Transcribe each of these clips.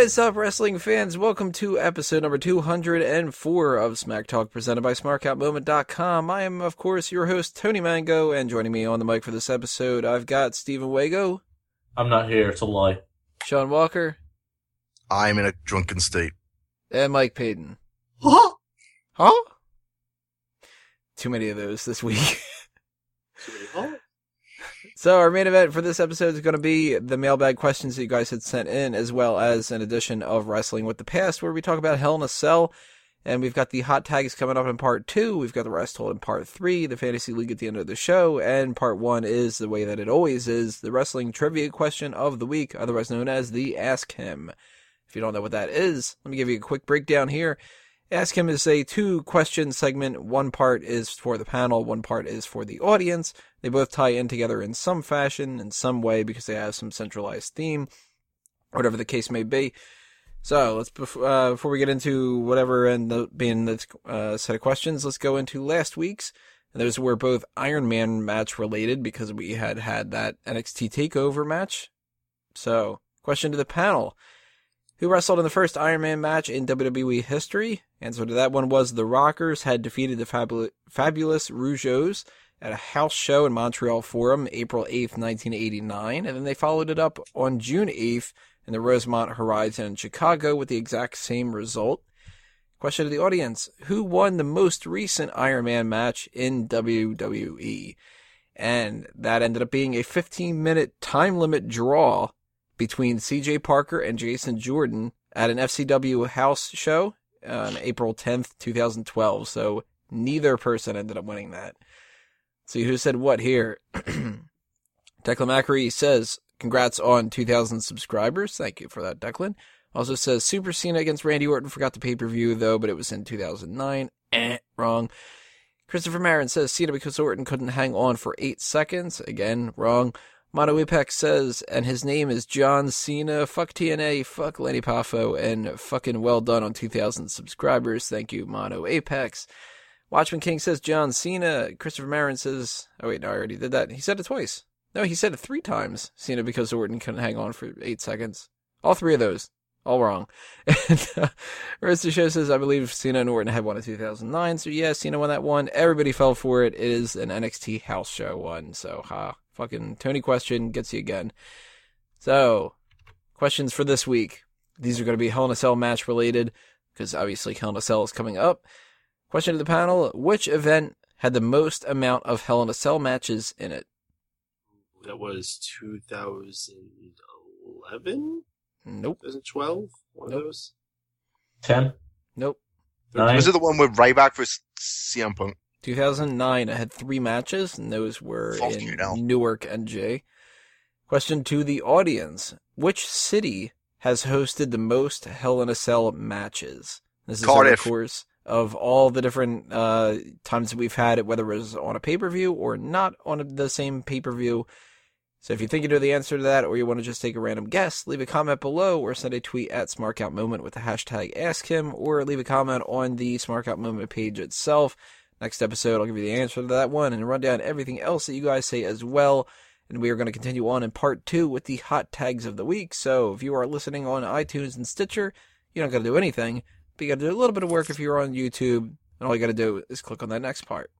What is up, wrestling fans? Welcome to episode number 204 of Smack Talk presented by SmarkOutMoment.com. I am, of course, your host, Tony Mango, and joining me on the mic for this episode, I've got Stephen Wago, I'm not here to lie. Sean Walker, I'm in a drunken state. and Mike Payton. Huh? Huh? Too many of those this week. So our main event for this episode is going to be the mailbag questions that you guys had sent in, as well as an edition of Wrestling with the Past, where we talk about Hell in a Cell. And we've got the hot tags coming up in part two. We've got the rest told in part three, the fantasy league at the end of the show, and part one is the way that it always is, the wrestling trivia question of the week, otherwise known as the Ask Him. If you don't know what that is, let me give you a quick breakdown here. Ask Him is a two question segment. One part is for the panel, one part is for the audience. They both tie in together in some fashion, in some way, because they have some centralized theme, whatever the case may be. So let's uh, before we get into whatever and the, being the uh, set of questions, let's go into last week's. And those were both Iron Man match related because we had had that NXT Takeover match. So, question to the panel: Who wrestled in the first Iron Man match in WWE history? Answer to that one was the Rockers had defeated the Fabu- Fabulous Rougeaus at a house show in Montreal Forum, April 8th, 1989, and then they followed it up on June 8th in the Rosemont Horizon in Chicago with the exact same result. Question to the audience Who won the most recent Iron Man match in WWE? And that ended up being a 15 minute time limit draw between CJ Parker and Jason Jordan at an FCW house show on April 10th, 2012. So neither person ended up winning that. See who said what here. Declan Macri says, Congrats on 2,000 subscribers. Thank you for that, Declan. Also says Super Cena against Randy Orton forgot the pay per view though, but it was in 2009. Eh, wrong. Christopher Marin says Cena because Orton couldn't hang on for eight seconds. Again, wrong. Mono Apex says, and his name is John Cena. Fuck TNA, fuck Lenny Poffo, and fucking well done on 2,000 subscribers. Thank you, Mono Apex. Watchman King says John Cena. Christopher Marin says, oh wait, no, I already did that. He said it twice. No, he said it three times. Cena because Orton couldn't hang on for eight seconds. All three of those. All wrong. And uh, rest of show says, I believe Cena and Orton had one in 2009. So yeah, Cena won that one. Everybody fell for it. It is an NXT house show one. So ha, fucking Tony question gets you again. So, questions for this week. These are going to be Hell in a Cell match related because obviously Hell in a Cell is coming up. Question to the panel: Which event had the most amount of Hell in a Cell matches in it? That was 2011? Nope. 2012? One of Nope. those? Ten. Nope. Nine. Was it the one with Ryback versus CM Punk? 2009. I had three matches, and those were Fuck in you now. Newark, NJ. Question to the audience: Which city has hosted the most Hell in a Cell matches? This is over the Cardiff. course of all the different uh, times that we've had it, whether it was on a pay per view or not on the same pay per view. So if you think you know the answer to that, or you want to just take a random guess, leave a comment below, or send a tweet at SmarkOutMoment with the hashtag AskHim, or leave a comment on the SmarkOut Moment page itself. Next episode, I'll give you the answer to that one and run down everything else that you guys say as well. And we are going to continue on in part two with the hot tags of the week. So if you are listening on iTunes and Stitcher, you're not going to do anything, but you got to do a little bit of work if you're on YouTube. And all you got to do is click on that next part.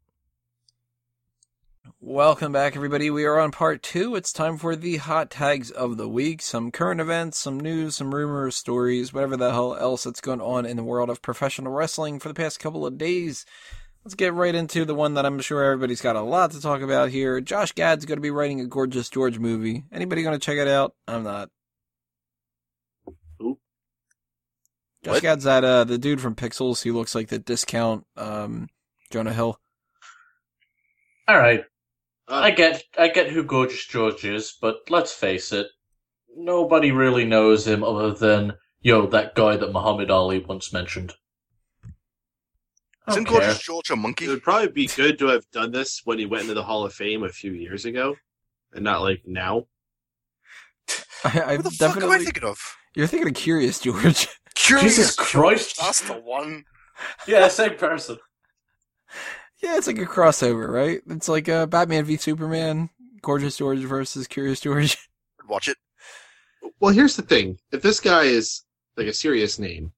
Welcome back, everybody. We are on part two. It's time for the hot tags of the week. Some current events, some news, some rumors, stories, whatever the hell else that's going on in the world of professional wrestling for the past couple of days. Let's get right into the one that I'm sure everybody's got a lot to talk about here. Josh Gad's going to be writing a Gorgeous George movie. Anybody going to check it out? I'm not. Who? Josh What? Gad's that uh the dude from Pixels. He looks like the discount um Jonah Hill. All right. Uh, I get, I get who Gorgeous George is, but let's face it, nobody really knows him other than yo, that guy that Muhammad Ali once mentioned. I Isn't care. Gorgeous George a monkey? it would probably be good to have done this when he went into the Hall of Fame a few years ago, and not like now. I, I What the fuck am I thinking of? You're thinking of Curious George. Curious Jesus George, Christ. That's the one. Yeah, same person. yeah, it's like a crossover, right? It's like uh, Batman v Superman, Gorgeous George versus Curious George. Watch it. Well, here's the thing: if this guy is like a serious name,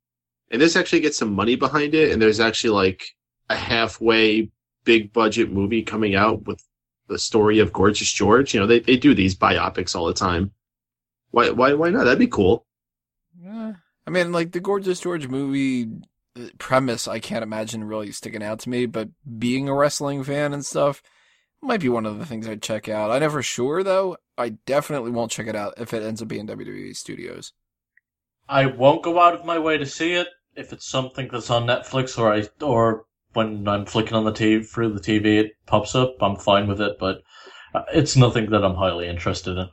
and this actually gets some money behind it, and there's actually like a halfway big budget movie coming out with the story of Gorgeous George, you know, they they do these biopics all the time. Why why why not? That'd be cool. Yeah. I mean, like the Gorgeous George movie uh, premise, I can't imagine really sticking out to me. But being a wrestling fan and stuff might be one of the things I'd check out. I know for sure though. I definitely won't check it out if it ends up being WWE Studios. I won't go out of my way to see it if it's something that's on Netflix or I or when I'm flicking on the TV through the TV it pops up. I'm fine with it, but uh, it's nothing that I'm highly interested in.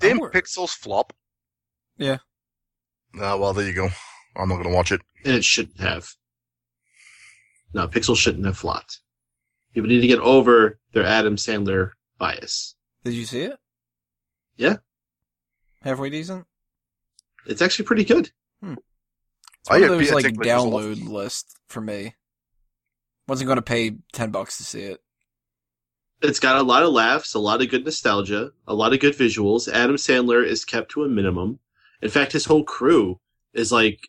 Didn't Pixels flop? Yeah. Ah, well, there you go. I'm not going to watch it. And it shouldn't have. No, Pixel shouldn't have flopped. People need to get over their Adam Sandler bias. Did you see it? Yeah. Halfway decent. It's actually pretty good. It's I one of hear those like Dinklage was download list for me. Wasn't going to pay ten bucks to see it. It's got a lot of laughs, a lot of good nostalgia, a lot of good visuals. Adam Sandler is kept to a minimum. In fact, his whole crew is like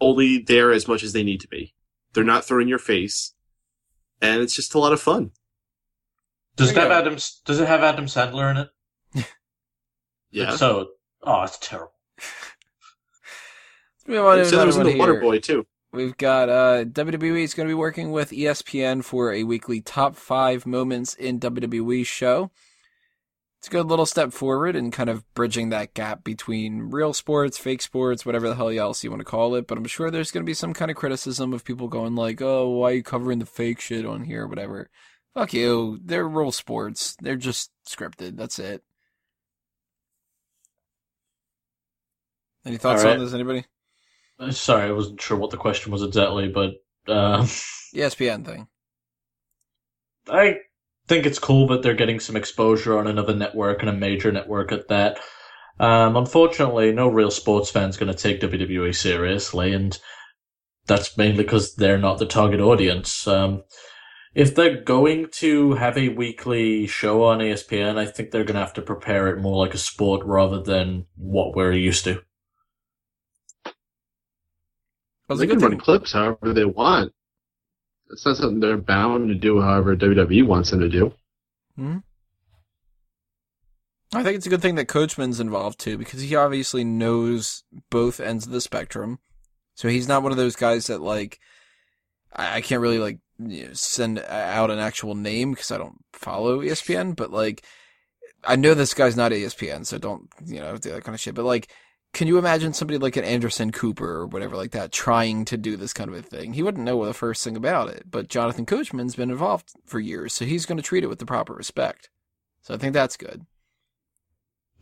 only there as much as they need to be. They're not throwing your face, and it's just a lot of fun. Does it have. Adam? Does it have Adam Sandler in it? Yeah, If so, oh, it's terrible. We have And Sandler was in another the one here. Waterboy too. We've got uh, WWE is going to be working with ESPN for a weekly top five moments in WWE show. It's a good little step forward in kind of bridging that gap between real sports, fake sports, whatever the hell else you want to call it. But I'm sure there's going to be some kind of criticism of people going like, "Oh, why are you covering the fake shit on here?" Whatever. Fuck you. They're real sports. They're just scripted. That's it. Any thoughts right. on this? Anybody? Uh, Sorry, I wasn't sure what the question was exactly, but um, ESPN thing. I think it's cool that they're getting some exposure on another network and a major network at that. Um, unfortunately, no real sports fan's going to take WWE seriously, and that's mainly because they're not the target audience. Um, if they're going to have a weekly show on ESPN, I think they're going to have to prepare it more like a sport rather than what we're used to. Well, it's They can run clips however they want. It's not something they're bound to do however WWE wants them to do. Hmm. I think it's a good thing that Coachman's involved too, because he obviously knows both ends of the spectrum. So he's not one of those guys that like I, I can't really like you know, send out an actual name because I don't follow ESPN, but like I know this guy's not ESPN, so don't you know do that kind of shit. But like, can you imagine somebody like an Anderson Cooper or whatever like that trying to do this kind of a thing? He wouldn't know the first thing about it, but Jonathan Coachman's been involved for years, so he's going to treat it with the proper respect. So I think that's good.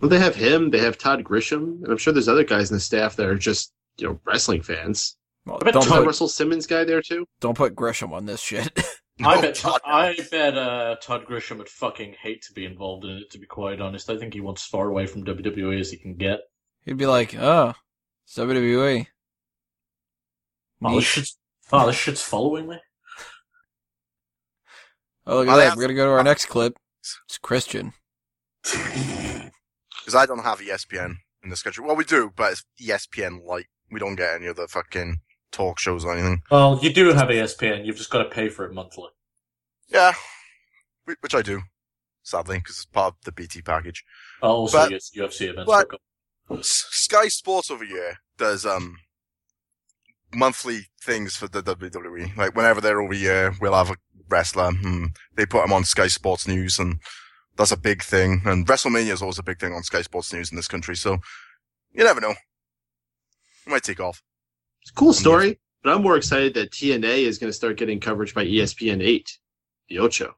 Well, they have him. They have Todd Grisham, and I'm sure there's other guys in the staff that are just you know wrestling fans. Well, I bet don't Is that put, Russell Simmons guy there too? don't put Grisham on this shit. I bet Todd- I bet uh, Todd Grisham would fucking hate to be involved in it. To be quite honest, I think he wants as far away from WWE as he can get. He'd be like, "Oh, it's WWE." Oh, this shit's, oh, this shit's following me. Oh, look at Well, that. that's- We're gonna go to our next clip. It's Christian. Because I don't have ESPN in this country. Well, we do, but it's ESPN Light. We don't get any of the fucking talk shows or anything. Well, you do have ESPN. You've just got to pay for it monthly. Yeah, which I do, sadly, because it's part of the BT package. Also, But- yes, UFC events. but- hook up. S- Sky Sports over here does um monthly things for the WWE. Like whenever they're over here, we'll have a wrestler. And they put them on Sky Sports News, and that's a big thing. And WrestleMania is always a big thing on Sky Sports News in this country. So you never know. It might take off. It's a cool story, but I'm more excited that TNA is going to start getting coverage by E ESPN eight, the Ocho.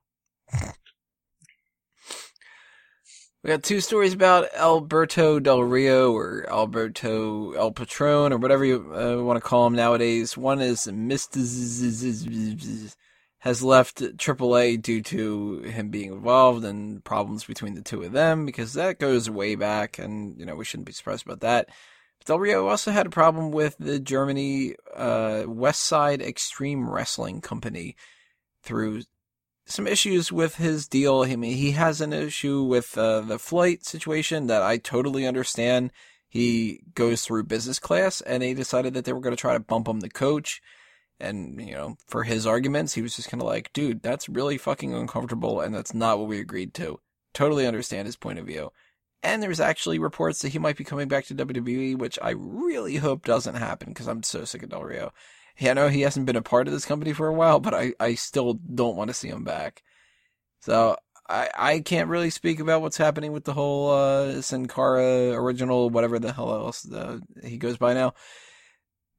We got two stories about Alberto Del Rio or Alberto El Patron or whatever you uh, want to call him nowadays. One is Myzteziz has left AAA due to him being involved and problems between the two of them because that goes way back and, you know, we shouldn't be surprised about that. Del Rio also had a problem with the Germany uh, West Side Extreme Wrestling Company through some issues with his deal. I mean, he has an issue with uh, the flight situation that I totally understand. he goes through business class, and they decided that they were going to try to bump him to coach. And, you know, for his arguments, he was just kind of like, dude, that's really fucking uncomfortable, and that's not what we agreed to. Totally understand his point of view. And there's actually reports that he might be coming back to WWE, which I really hope doesn't happen because I'm so sick of Del Rio. Yeah, I know he hasn't been a part of this company for a while, but I, I still don't want to see him back. So I I can't really speak about what's happening with the whole uh, original, whatever the hell else uh, he goes by now.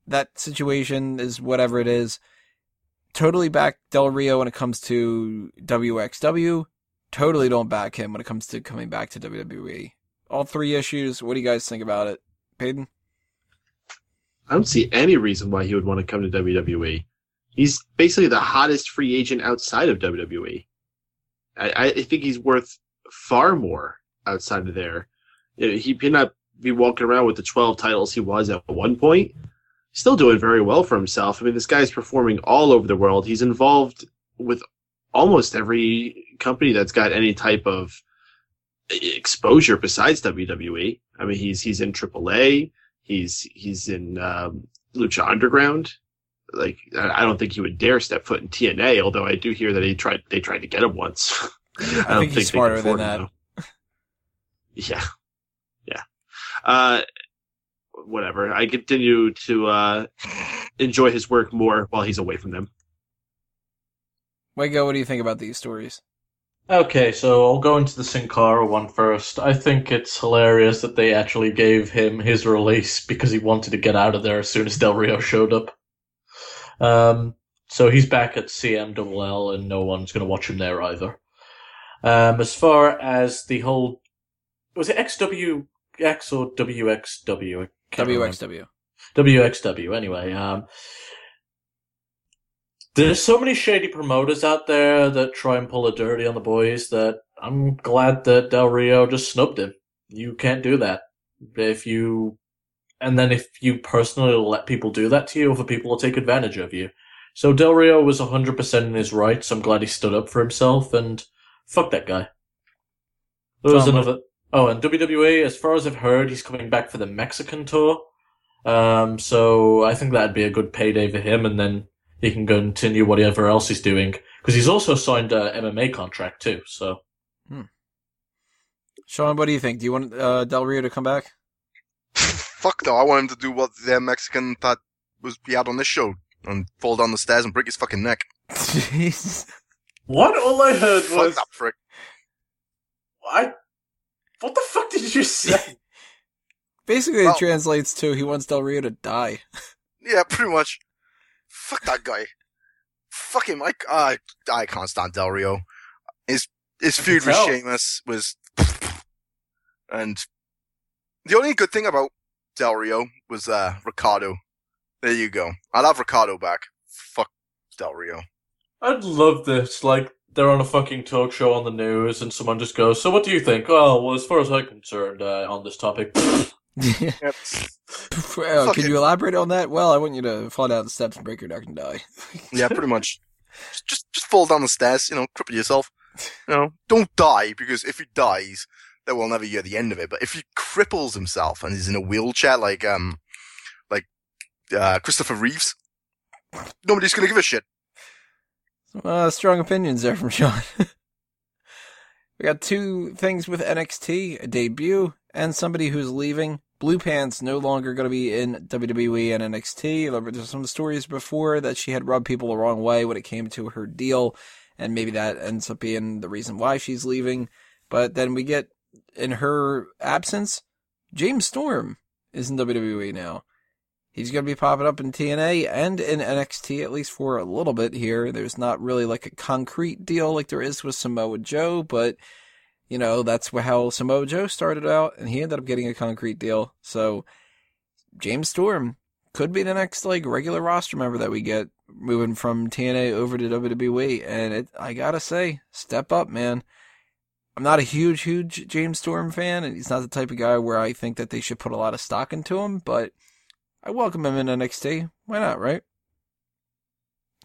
That situation is whatever it is. Totally back Del Rio when it comes to WXW. Totally don't back him when it comes to coming back to WWE. All three issues. What do you guys think about it, Peyton? I don't see any reason why he would want to come to WWE. He's basically the hottest free agent outside of WWE. I, I think he's worth far more outside of there. He may not be walking around with the 12 titles he was at one point. Still doing very well for himself. I mean, this guy's performing all over the world. He's involved with almost every company that's got any type of exposure besides WWE. I mean, he's he's in AAA. He's he's in um, Lucha Underground. Like I don't think he would dare step foot in TNA. Although I do hear that he tried they tried to get him once. I, I think he's smarter than that. Him, yeah, yeah. Uh, whatever. I continue to uh, enjoy his work more while he's away from them. Wago, what do you think about these stories? Okay, so I'll go into the Sin Cara one first. I think it's hilarious that they actually gave him his release because he wanted to get out of there as soon as Del Rio showed up. Um, so he's back at CMLL, and no one's going to watch him there either. Um, as far as the whole, was it XWX or WXW? WXW. Remember. WXW. Anyway, um, there's so many shady promoters out there that try and pull a dirty on the boys that I'm glad that Del Rio just snubbed him. You can't do that. If you, and then if you personally let people do that to you, other people will take advantage of you. So Del Rio was 100% in his rights. I'm glad he stood up for himself and fuck that guy. There was another, oh, and WWE, as far as I've heard, he's coming back for the Mexican tour. Um, so I think that'd be a good payday for him and then he can continue whatever else he's doing because he's also signed a MMA contract too. So, hmm. Sean, what do you think? Do you want uh, Del Rio to come back? Fuck no! I want him to do what the Mexican thought was be out on this show and fall down the stairs and break his fucking neck. Jeez. What? All I heard Fuck was that prick. I. What the fuck did you say? Basically, Well- it translates to he wants Del Rio to die. Yeah, pretty much. Fuck that guy. Fuck him. I, I, I can't stand Del Rio. His his I feud with. Sheamus was, and the only good thing about Del Rio was uh Ricardo. There you go. I'll have Ricardo back. Fuck Del Rio. I'd love this. Like they're on a fucking talk show on the news, and someone just goes, "So what do you think?" Oh, well, as far as I'm concerned, uh, on this topic. well, can it. you elaborate on that? Well, I want you to fall down the steps and break your neck and die. yeah, pretty much. Just, just just fall down the stairs. You know, cripple yourself. You know, don't die because if he dies, then we'll never hear the end of it. But if he cripples himself and is in a wheelchair, like um, like uh, Christopher Reeves, nobody's gonna give a shit. Uh, strong opinions there from Sean. we got two things with NXT, a debut, and somebody who's leaving. Blue Pants no longer going to be in WWE and NXT. There were some stories before that she had rubbed people the wrong way when it came to her deal, and maybe that ends up being the reason why she's leaving. But then we get, in her absence, James Storm is in WWE now. He's going to be popping up in TNA and in NXT at least for a little bit here. There's not really like a concrete deal like there is with Samoa Joe, but you know, that's how Samoa Joe started out and he ended up getting a concrete deal. So James Storm could be the next like regular roster member that we get moving from TNA over to WWE. And it, I gotta say, step up, man. I'm not a huge, huge James Storm fan, and he's not the type of guy where I think that they should put a lot of stock into him, but I welcome him in NXT. Why not, right?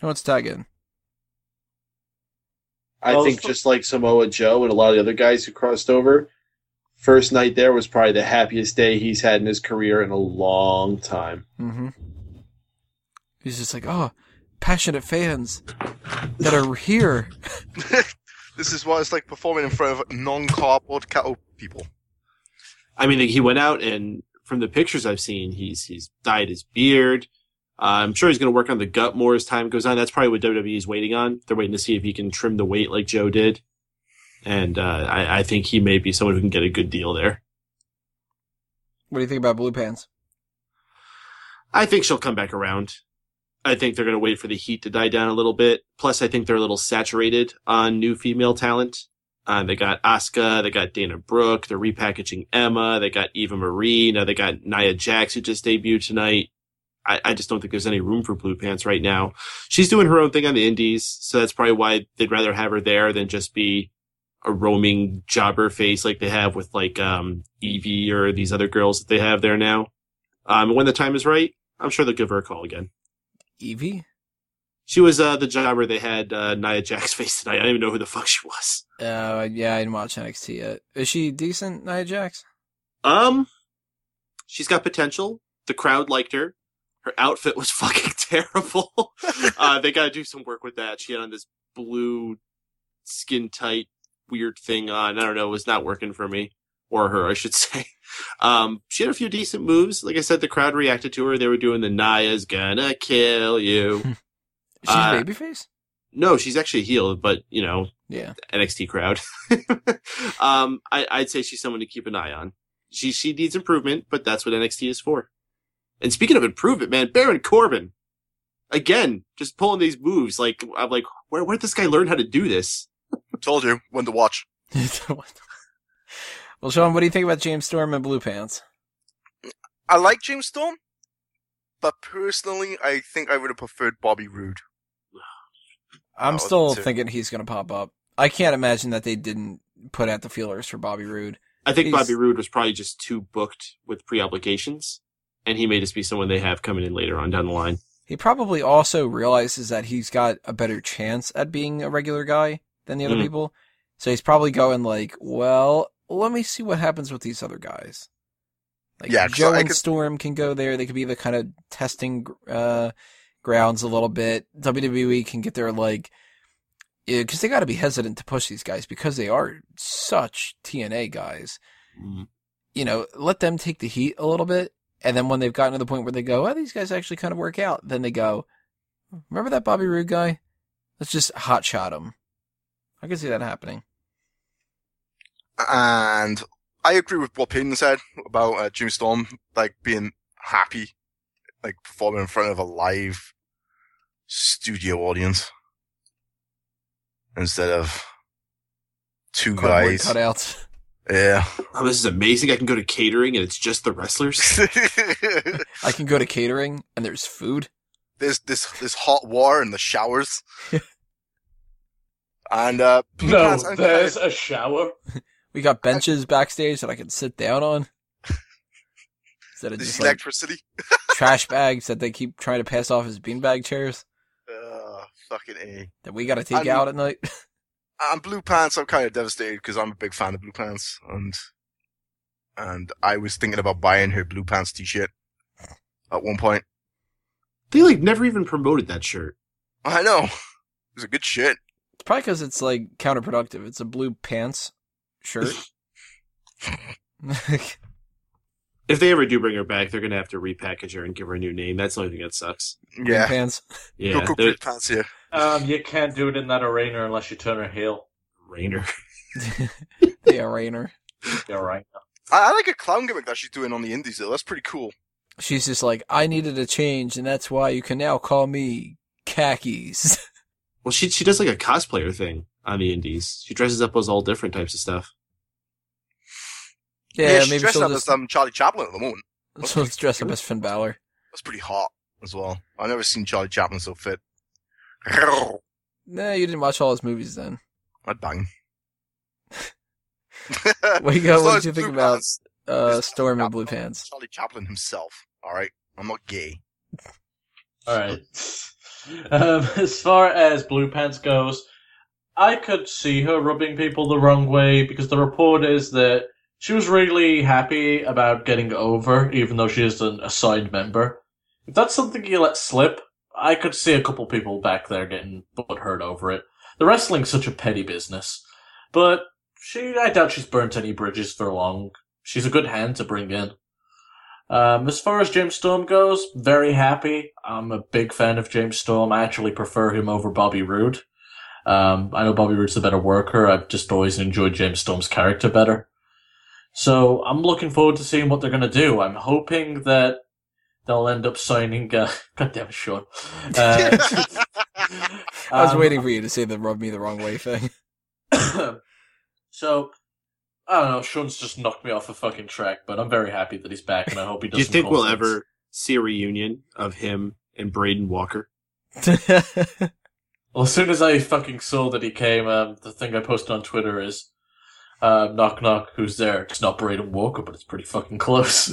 Who wants to tag in? I Well, think so- just like Samoa Joe and a lot of the other guys who crossed over, first night there was probably the happiest day he's had in his career in a long time. Mm-hmm. He's just like, oh, passionate fans that are here. this is what it's like performing in front of non-cardboard cattle people. I mean, he went out and from the pictures I've seen, he's he's dyed his beard. Uh, I'm sure he's going to work on the gut more as time goes on. That's probably what WWE is waiting on. They're waiting to see if he can trim the weight like Joe did, and uh, I, I think he may be someone who can get a good deal there. What do you think about Blue Pants? I think she'll come back around. I think they're going to wait for the heat to die down a little bit. Plus, I think they're a little saturated on new female talent. Uh, they got Asuka, they got Dana Brooke, they're repackaging Emma, they got Eva Marie, now they got Nia Jax who just debuted tonight. I, I just don't think there's any room for Blue Pants right now. She's doing her own thing on the indies, so that's probably why they'd rather have her there than just be a roaming jobber face like they have with like um Evie or these other girls that they have there now. Um, when the time is right, I'm sure they'll give her a call again. Evie? She was uh, the jobber they had uh, Nia Jax face tonight. I don't even know who the fuck she was. Uh, yeah, I didn't watch NXT yet. Is she decent, Nia Jax? Um, she's got potential. The crowd liked her. Her outfit was fucking terrible. uh, they got to do some work with that. She had on this blue, skin tight, weird thing on. I don't know. It was not working for me or her, I should say. Um, she had a few decent moves. Like I said, the crowd reacted to her. They were doing the Nia's gonna kill you. She's Uh, a babyface? no, she's actually healed, but you know, Yeah. NXT crowd. um, I, I'd say she's someone to keep an eye on. She she needs improvement, but that's what NXT is for. And speaking of improvement, man, Baron Corbin, again, just pulling these moves. Like I'm like, where where did this guy learn how to do this? Told you when to watch. well, Sean, what do you think about James Storm and Blue Pants? I like James Storm, but personally, I think I would have preferred Bobby Roode. I'm Oh, still too. thinking he's going to pop up. I can't imagine that they didn't put out the feelers for Bobby Roode. I think He's- Bobby Roode was probably just too booked with pre-obligations, and he may just be someone they have coming in later on down the line. He probably also realizes that he's got a better chance at being a regular guy than the other Mhm. people. So he's probably going like, well, let me see what happens with these other guys. Like Yeah, 'cause Joe I and could- Storm can go there. They could be the kind of testing uh, grounds a little bit. WWE can get their like, because they got to be hesitant to push these guys because they are such TNA guys. Mm. you know, let them take the heat a little bit. And then when they've gotten to the point where they go, oh, these guys actually kind of work out, then they go, remember that Bobby Roode guy? Let's just hot shot him. I can see that happening. And I agree with what Payton said about uh, James Storm, like being happy, like performing in front of a live studio audience instead of two Cardboard guys. cutouts. Yeah. Oh, this is amazing! I can go to catering and it's just the wrestlers. I can go to catering and there's food. there's this this hot war and the showers. and uh No, Pants, there's kinda- a shower. We got benches backstage that I can sit down on. Instead of there's just like electricity. trash bags that they keep trying to pass off as beanbag chairs Uh, fucking A. that we got to take I'm- out at night. And Blue Pants, I'm kind of devastated because I'm a big fan of Blue Pants, and and I was thinking about buying her Blue Pants T-shirt at one point. they like never even promoted that shirt. I know it was a good shit. It's probably because it's like counterproductive. It's a blue pants shirt. If they ever do bring her back, they're gonna have to repackage her and give her a new name. That's the only thing that sucks. Green Yeah, pants. Yeah, go, go Blue Pants here. Um, you can't do it in that arena unless you turn her heel. Rainer. yeah, arena. You're right. I, I like a clown gimmick that she's doing on the indies though. That's pretty cool. She's just like, I needed a change, and that's why you can now call me khakis. Well, she she does like a cosplayer thing on the indies. She dresses up as all different types of stuff. yeah, she's maybe dressed she'll up just, as um, Charlie Chaplin at the moment. she'll just dress up as Finn Balor. That's pretty hot as well. I've never seen Charlie Chaplin so fit. Nah, you didn't watch all his movies then. I'd bang. What do you got- what did you think about- Pants- Uh, Just Storm and Blue Pants. Charlie Chaplin himself. All right, I'm not gay. All right. Um, as far as Blue Pants goes, I could see her rubbing people the wrong way because the report is that she was really happy about getting over, even though she is an assigned member. If that's something you let slip, I could see a couple people back there getting hurt over it. The wrestling's such a petty business, but she, I doubt she's burnt any bridges for long. She's a good hand to bring in. Um, as far as James Storm goes, very happy. I'm a big fan of James Storm. I actually prefer him over Bobby Roode. Um, I know Bobby Roode's a better worker. I've just always enjoyed James Storm's character better. So I'm looking forward to seeing what they're going to do. I'm hoping that they'll end up signing. Uh, God damn it, Sean. Uh, I was um, waiting for you to say the rub me the wrong way thing. so I don't know. Sean's just knocked me off a fucking track, but I'm very happy that he's back, and I hope he doesn't. Do you think we'll things. ever see a reunion of him and Braden Walker? Well, as soon as I fucking saw that he came, um, the thing I posted on Twitter is, uh, knock knock, who's there? It's not Braden Walker, but it's pretty fucking close.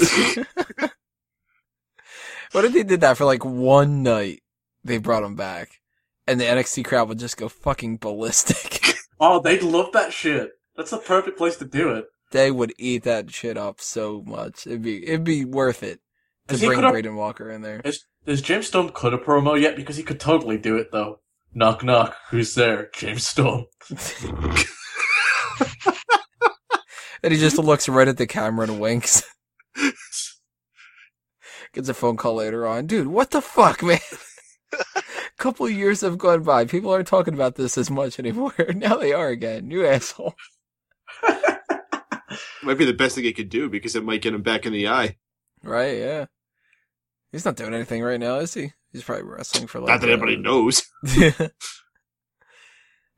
What if they did that for like one night? They brought him back, and the NXT crowd would just go fucking ballistic. oh, they'd love that shit. That's the perfect place to do it. they would eat that shit up so much. It'd be it'd be worth it to bring Braden Walker in there. Is, is James Storm cut a promo yet? Because he could totally do it, though. Knock knock, who's there? James Storm. And he just looks right at the camera and winks. Gets a phone call later on. Dude, what the fuck, man? A couple years have gone by. People aren't talking about this as much anymore. Now they are again. You asshole. Might be the best thing he could do because it might get him back in the eye. Right, yeah. He's not doing anything right now, is he? He's probably wrestling for like Not that anybody uh, knows.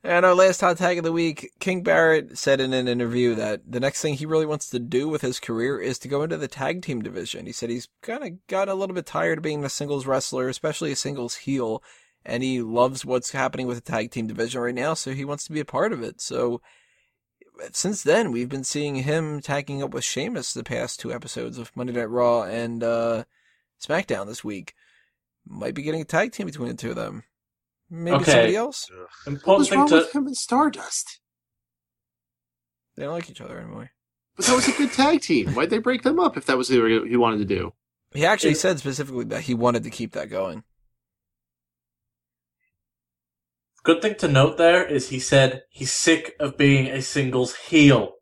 And our last hot tag of the week, King Barrett said in an interview that the next thing he really wants to do with his career is to go into the tag team division. He said he's kind of got a little bit tired of being a singles wrestler, especially a singles heel, and he loves what's happening with the tag team division right now, so he wants to be a part of it. So since then, we've been seeing him tagging up with Sheamus the past two episodes of Monday Night Raw and uh, SmackDown this week. Might be getting a tag team between the two of them. Maybe Okay. somebody else. What Important was wrong to. with him and Stardust? They don't like each other anymore. But that was a good tag team. Why'd they break them up if that was what he wanted to do? He actually It- said specifically that he wanted to keep that going. Good thing to note there is he said he's sick of being a singles heel.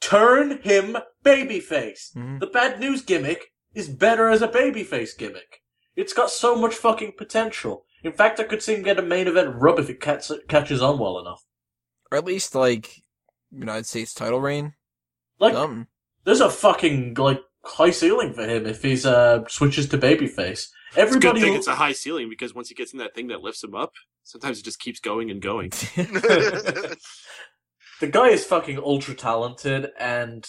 Turn him babyface. Mhm. The bad news gimmick is better as a babyface gimmick. It's got so much fucking potential. In fact, I could see him get a main event rub if it catch- catches on well enough. Or at least like United States title reign. Like, Something. there's a fucking like high ceiling for him if he's uh switches to babyface. It's a good Everybody, thing it's a high ceiling because once he gets in that thing that lifts him up, sometimes it just keeps going and going. the guy is fucking ultra talented, and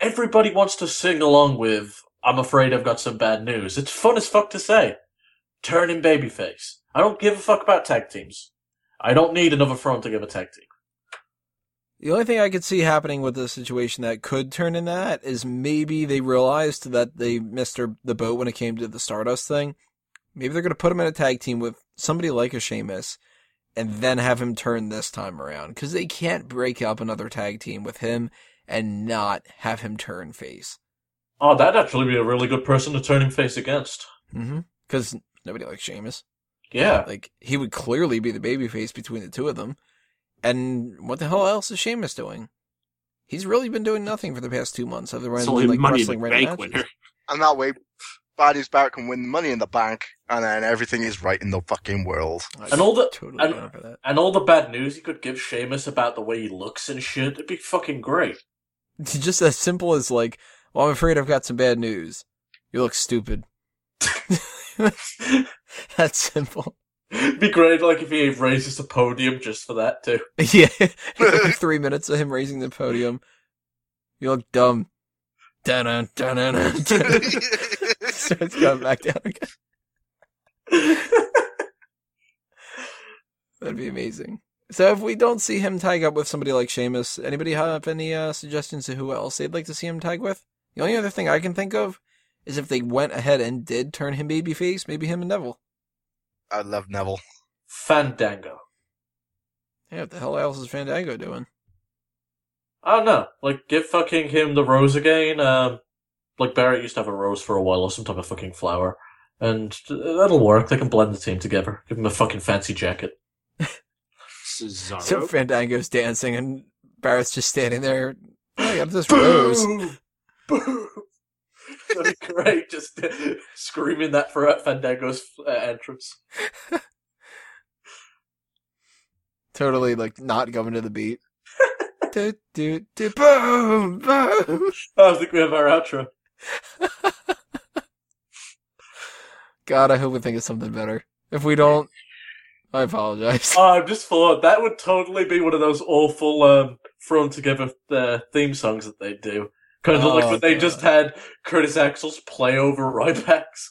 everybody wants to sing along with. I'm afraid I've got some bad news. It's fun as fuck to say. Turn him babyface. I don't give a fuck about tag teams. I don't need another front to give a tag team. The only thing I could see happening with this situation that could turn into that is maybe they realized that they missed their, the boat when it came to the Stardust thing. Maybe they're going to put him in a tag team with somebody like a Sheamus and then have him turn this time around. Because they can't break up another tag team with him and not have him turn face. Oh, that'd actually be a really good person to turn him face against. Mm-hmm. Because nobody likes Sheamus. Yeah. Like, he would clearly be the babyface between the two of them. And what the hell else is Sheamus doing? He's really been doing nothing for the past two months other It's than only like money in the bank winner. and that way, Bad News Barrett can win the money in the bank, and then everything is right in the fucking world. I'd And all the- totally and- down for that. And all the bad news he could give Sheamus about the way he looks and shit, it'd be fucking great. It's just as simple as like, well, I'm afraid I've got some bad news. You look stupid. That's simple. It'd be great, like, if he raises the podium just for that, too. Yeah, three minutes of him raising the podium. You look dumb. Dun dun dun. Starts going back down again. That'd be amazing. So if we don't see him tag up with somebody like Sheamus, anybody have any uh, suggestions to who else they'd like to see him tag with? The only other thing I can think of is if they went ahead and did turn him babyface, maybe him and Neville. I love Neville. Fandango. Yeah, what the hell else is Fandango doing? I don't know. Like, give fucking him the rose again. Um, like Barrett used to have a rose for a while, or some type of fucking flower, and that'll work. They can blend the team together. Give him a fucking fancy jacket. Cesaro. So Fandango's dancing and Barrett's just standing there. Oh, I got this rose. Boo! That'd be great. Just screaming that for Fandango's uh, entrance. Totally like not going to the beat. do, do, do, boom, boom. I think we have our outro. God, I hope we think of something better. If we don't, I apologize. Oh, I'm just thought that would totally be one of those awful um, thrown together uh, theme songs that they do. Kind of like Oh, when they God. just had Curtis Axel's play over Rybacks.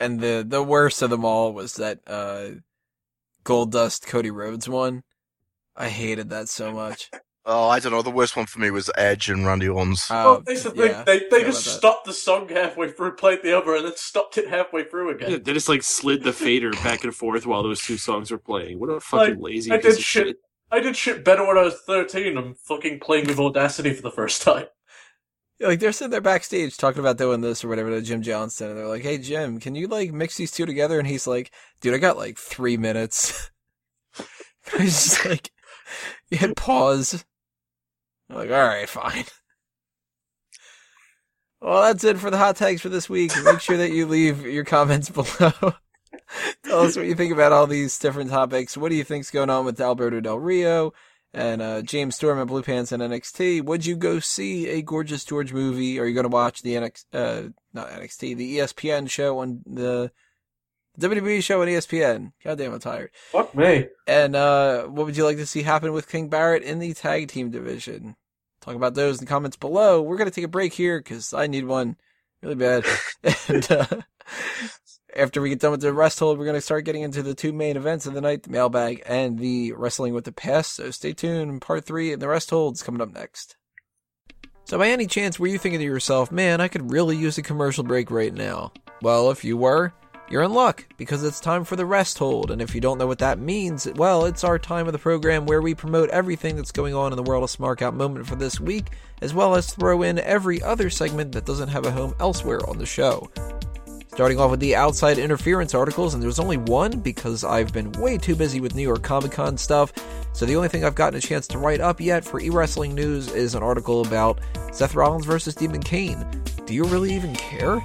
And the the worst of them all was that uh Gold Dust Cody Rhodes one. I hated that so much. Oh, I don't know. The worst one for me was Edge and Randy Orton's. Uh, well, that's the thing. yeah, they they yeah, just stopped the song halfway through, played the other, and then stopped it halfway through Yeah, again. they just like slid the fader back and forth while those two songs were playing. What a fucking lazy I piece did of shit. shit. I did shit better when I was 13. I'm fucking playing with Audacity for the first time. Like they're sitting there backstage talking about doing this or whatever to Jim Johnston, and they're like, "Hey Jim, can you like mix these two together?" And he's like, "Dude, I got like three minutes." He's just like, you hit pause. I'm like, all right, fine. Well, that's it for the hot tags for this week. Make sure that you leave your comments below. Tell us what you think about all these different topics. What do you think's going on with Alberto Del Rio and uh, James Storm and Blue Pants and NXT? Would you go see a Gorgeous George movie? Are you going to watch the NX, uh, not NXT, the ESPN show on the WWE show on ESPN? God damn, I'm tired. Fuck me. And uh, what would you like to see happen with King Barrett in the tag team division? Talk about those in the comments below. We're gonna take a break here because I need one really bad. and uh, after we get done with the rest hold, we're gonna start getting into the two main events of the night: the mailbag and the wrestling with the past. So stay tuned. Part three and the rest holds coming up next. So by any chance, were you thinking to yourself, "Man, I could really use a commercial break right now"? Well, if you were, you're in luck because it's time for the rest hold. And if you don't know what that means, well, it's our time of the program where we promote everything that's going on in the world of Smark Out Moment for this week, as well as throw in every other segment that doesn't have a home elsewhere on the show. Starting off with the outside interference articles, and there's only one because I've been way too busy with New York Comic Con stuff. So the only thing I've gotten a chance to write up yet for e wrestling news is an article about Seth Rollins versus Demon Kane. Do you really even care?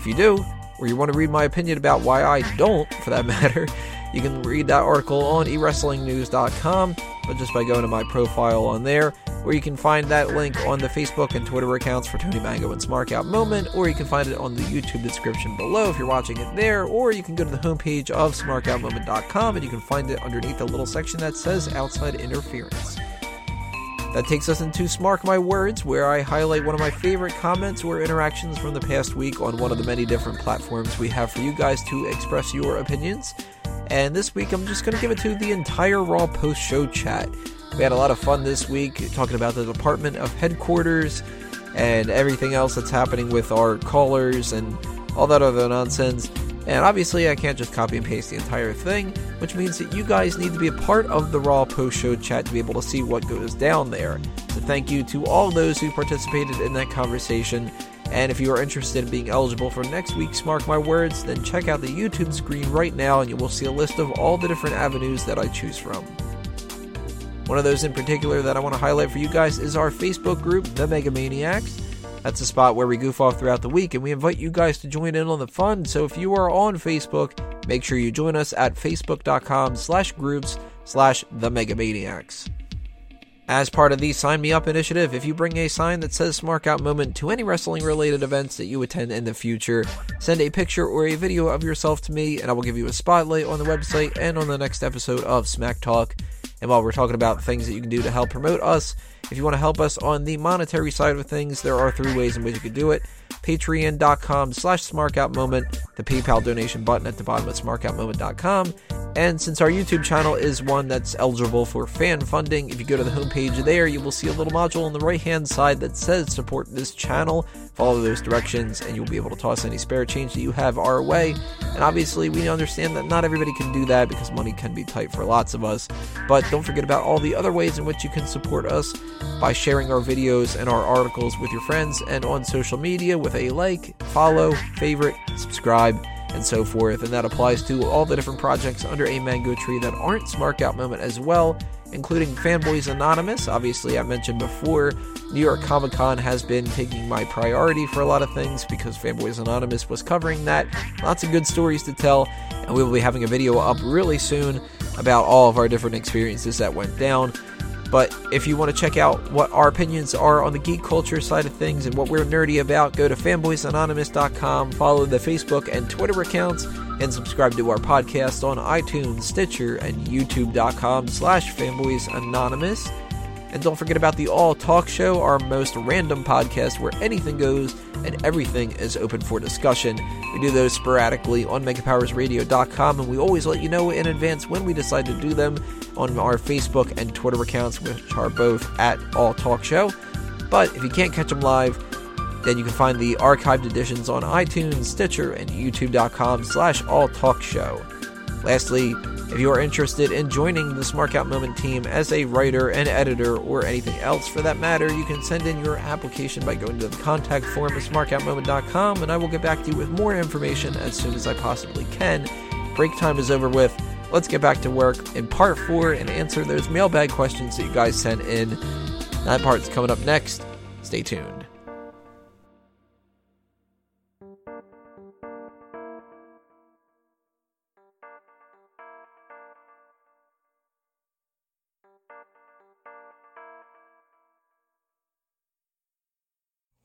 If you do, or you want to read my opinion about why I don't, for that matter, you can read that article on ewrestlingnews.com, but just by going to my profile on there, or you can find that link on the Facebook and Twitter accounts for Tony Mango and Smark Out Moment, or you can find it on the YouTube description below if you're watching it there, or you can go to the homepage of smarkoutmoment.com and you can find it underneath the little section that says Outside Interference. That takes us into Smark My Words, where I highlight one of my favorite comments or interactions from the past week on one of the many different platforms we have for you guys to express your opinions. And this week, I'm just going to give it to the entire Raw post show chat. We had a lot of fun this week talking about the department of headquarters and everything else that's happening with our callers and all that other nonsense. And obviously, I can't just copy and paste the entire thing, which means that you guys need to be a part of the Raw post show chat to be able to see what goes down there. So, thank you to all those who participated in that conversation. And if you are interested in being eligible for next week's Mark My Words, then check out the YouTube screen right now and you will see a list of all the different avenues that I choose from. One of those in particular that I want to highlight for you guys is our Facebook group, The Mega Maniacs. That's a spot where we goof off throughout the week and we invite you guys to join in on the fun. So if you are on Facebook, make sure you join us at facebook.com slash groups slash the Megamaniacs. As part of the Sign Me Up initiative, if you bring a sign that says Smark Out Moment to any wrestling related events that you attend in the future, send a picture or a video of yourself to me, and I will give you a spotlight on the website and on the next episode of Smack Talk. And while we're talking about things that you can do to help promote us, if you want to help us on the monetary side of things, there are three ways in which you can do it. patreon.com slash smarkoutmoment, the PayPal donation button at the bottom of smarkoutmoment.com. And since our YouTube channel is one that's eligible for fan funding, if you go to the homepage there, you will see a little module on the right hand side that says support this channel. Follow those directions, and you'll be able to toss any spare change that you have our way. And obviously, we understand that not everybody can do that because money can be tight for lots of us. But don't forget about all the other ways in which you can support us by sharing our videos and our articles with your friends and on social media with a like, follow, favorite, subscribe and so forth. And that applies to all the different projects under a mango tree that aren't Smark Out Moment as well, including Fanboys Anonymous. Obviously, I mentioned before, New York Comic Con has been taking my priority for a lot of things because Fanboys Anonymous was covering that. Lots of good stories to tell, and we will be having a video up really soon about all of our different experiences that went down. But if you want to check out what our opinions are on the geek culture side of things and what we're nerdy about, go to fanboysanonymous.com, follow the Facebook and Twitter accounts, and subscribe to our podcast on iTunes, Stitcher, and youtube.com slash fanboysanonymous. And don't forget about the All Talk Show, our most random podcast where anything goes and everything is open for discussion. We do those sporadically on megapowersradio.com, and we always let you know in advance when we decide to do them on our Facebook and Twitter accounts, which are both at All Talk Show. But if you can't catch them live, then you can find the archived editions on iTunes, Stitcher, and YouTube.com slash All Talk Show. Lastly, if you are interested in joining the Smark Out Moment team as a writer, an editor, or anything else for that matter, you can send in your application by going to the contact form at smarkoutmoment.com, and I will get back to you with more information as soon as I possibly can. Break time is over with. Let's get back to work in part four and answer those mailbag questions that you guys sent in. That part's coming up next. Stay tuned.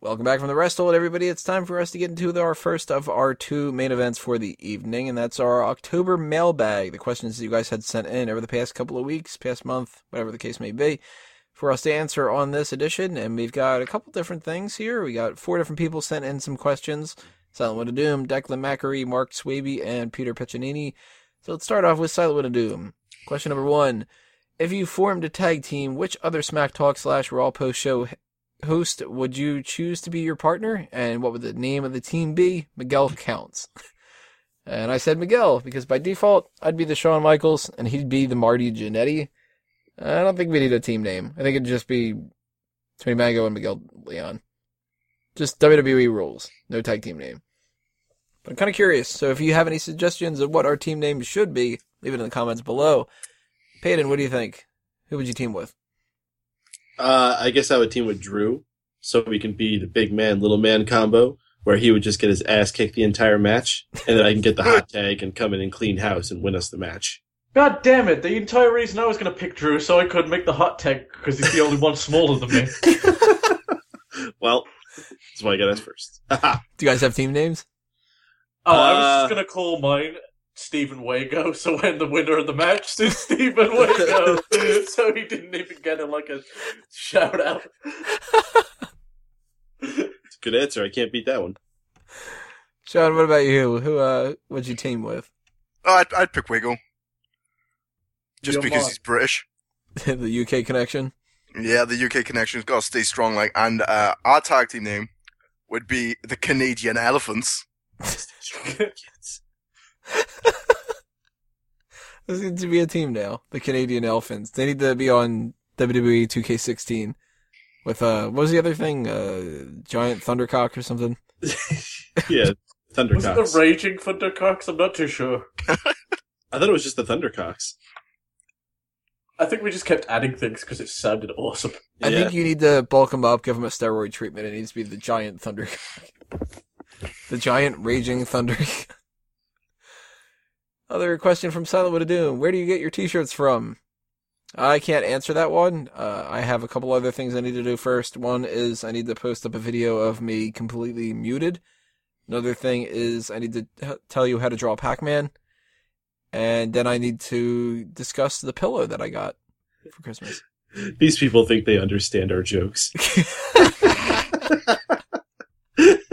Welcome back from the rest hold, everybody. It's time for us to get into our first of our two main events for the evening, and that's our October mailbag. The questions that you guys had sent in over the past couple of weeks, past month, whatever the case may be, for us to answer on this edition. And we've got a couple different things here. We got four different people sent in some questions. Silent Wind of Doom, Declan Mackery, Mark Swaby, and Peter Piccinini. So let's start off with Silent Wind of Doom. Question number one. If you formed a tag team, which other Smack Talk slash Raw Post show host would you choose to be your partner? And what would the name of the team be? Miguel counts. and I said Miguel because by default, I'd be the Shawn Michaels and he'd be the Marty Jannetty. I don't think we need a team name. I think it'd just be Tony Mango and Miguel Leon. Just WWE rules. No tag team name. But I'm kind of curious. So if you have any suggestions of what our team name should be, leave it in the comments below. Peyton, what do you think? Who would you team with? Uh, I guess I would team with Drew, so we can be the big man, little man combo, where he would just get his ass kicked the entire match, and then I can get the hot tag and come in and clean house and win us the match. God damn it! The entire reason I was going to pick Drew so I could make the hot tag because he's the only one smaller than me. well, that's why I got us first. Do you guys have team names? Oh, I was Uh, just going to call mine Stephen Wago, so when the winner of the match is Stephen Wago, so he didn't even get a, like a shout out. Good answer. I can't beat that one. Sean, what about you? Who uh would you team with? Oh, I'd, I'd pick Wiggle. Just You're because mine. he's British. the UK connection? Yeah, the UK connection's got to stay strong. Like, and uh, our tag team name would be the Canadian Elephants. This needs to be a team now. The Canadian Elephants. They need to be on WWE 2K16 with uh what was the other thing? Uh giant thundercock or something? yeah, Thundercock. Was it the Raging Thundercocks? I'm not too sure. I thought it was just the Thundercocks. I think we just kept adding things because it sounded awesome. I Yeah. think you need to bulk him up, give him a steroid treatment. It needs to be the giant thunder The giant raging thunder. Other question from Silent Wood of Doom. Where do you get your t-shirts from? I can't answer that one. Uh, I have a couple other things I need to do first. One is I need to post up a video of me completely muted. Another thing is I need to t- tell you how to draw Pac-Man. And then I need to discuss the pillow that I got for Christmas. These people think they understand our jokes.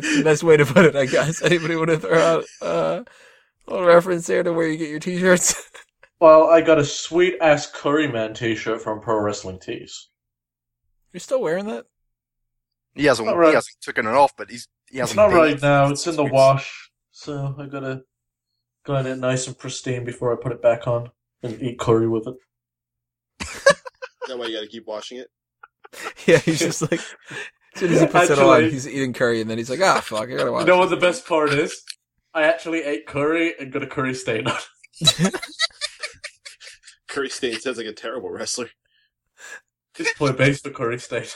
That's the best way to put it, I guess. Anybody want to throw out uh, a little reference there to where you get your t-shirts? Well, I got a sweet ass Curryman T-shirt from Pro Wrestling Tees. You're still wearing that? He hasn't. Not right. He hasn't taken it off, but he's. He hasn't. not bathed. right now. It's in the wash, so I gotta clean it nice and pristine before I put it back on and eat curry with it. that why you gotta keep washing it? Yeah, he's just like, as soon as he puts it on, he's eating curry, and then he's like, ah, fuck, I gotta watch You know what the best part is? I actually ate curry and got a curry stain on. it. Curry Stain sounds like a terrible wrestler. Just play base the curry stain.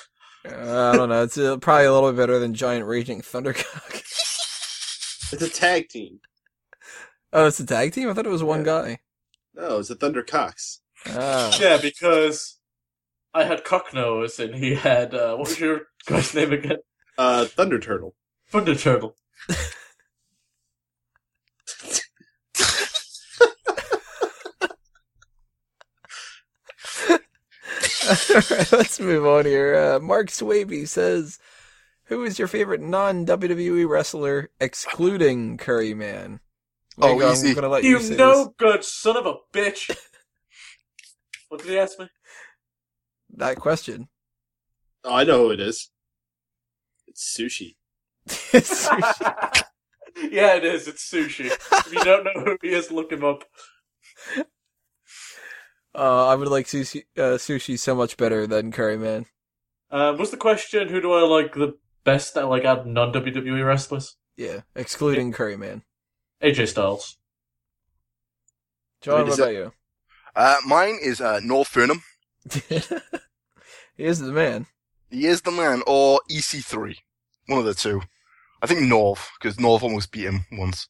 Uh, I don't know. It's uh, probably a little bit better than Giant Raging Thundercock. It's a tag team. oh, it's a tag team? I thought it was one Yeah. guy. No, it's a Thunder Cox. Ah. Yeah, because I had Cocknose and he had uh, what was your guy's name again? Uh, Thunder Turtle. Thunder Turtle. Alright, let's move on here. Uh, Mark Swaby says, "Who is your favorite non WWE wrestler, excluding Curry Man?" Oh, Maybe I'm easy. gonna let you, You say no this. good son of a bitch. what did he ask me? That question. Oh, I know who it is. It's Sushi. yeah, it is. It's sushi. If you don't know who he is, look him up. uh, I would like sushi, uh, sushi so much better than Curry Man. Um, what's the question? Who do I like the best? That like out of non WWE wrestlers? Yeah, excluding Curry Man. AJ Styles. John, Wait, what is about you? Uh, mine is uh, North Furnham. he is the man. He is the man, or EC3. One of the two. I think North, because North almost beat him once.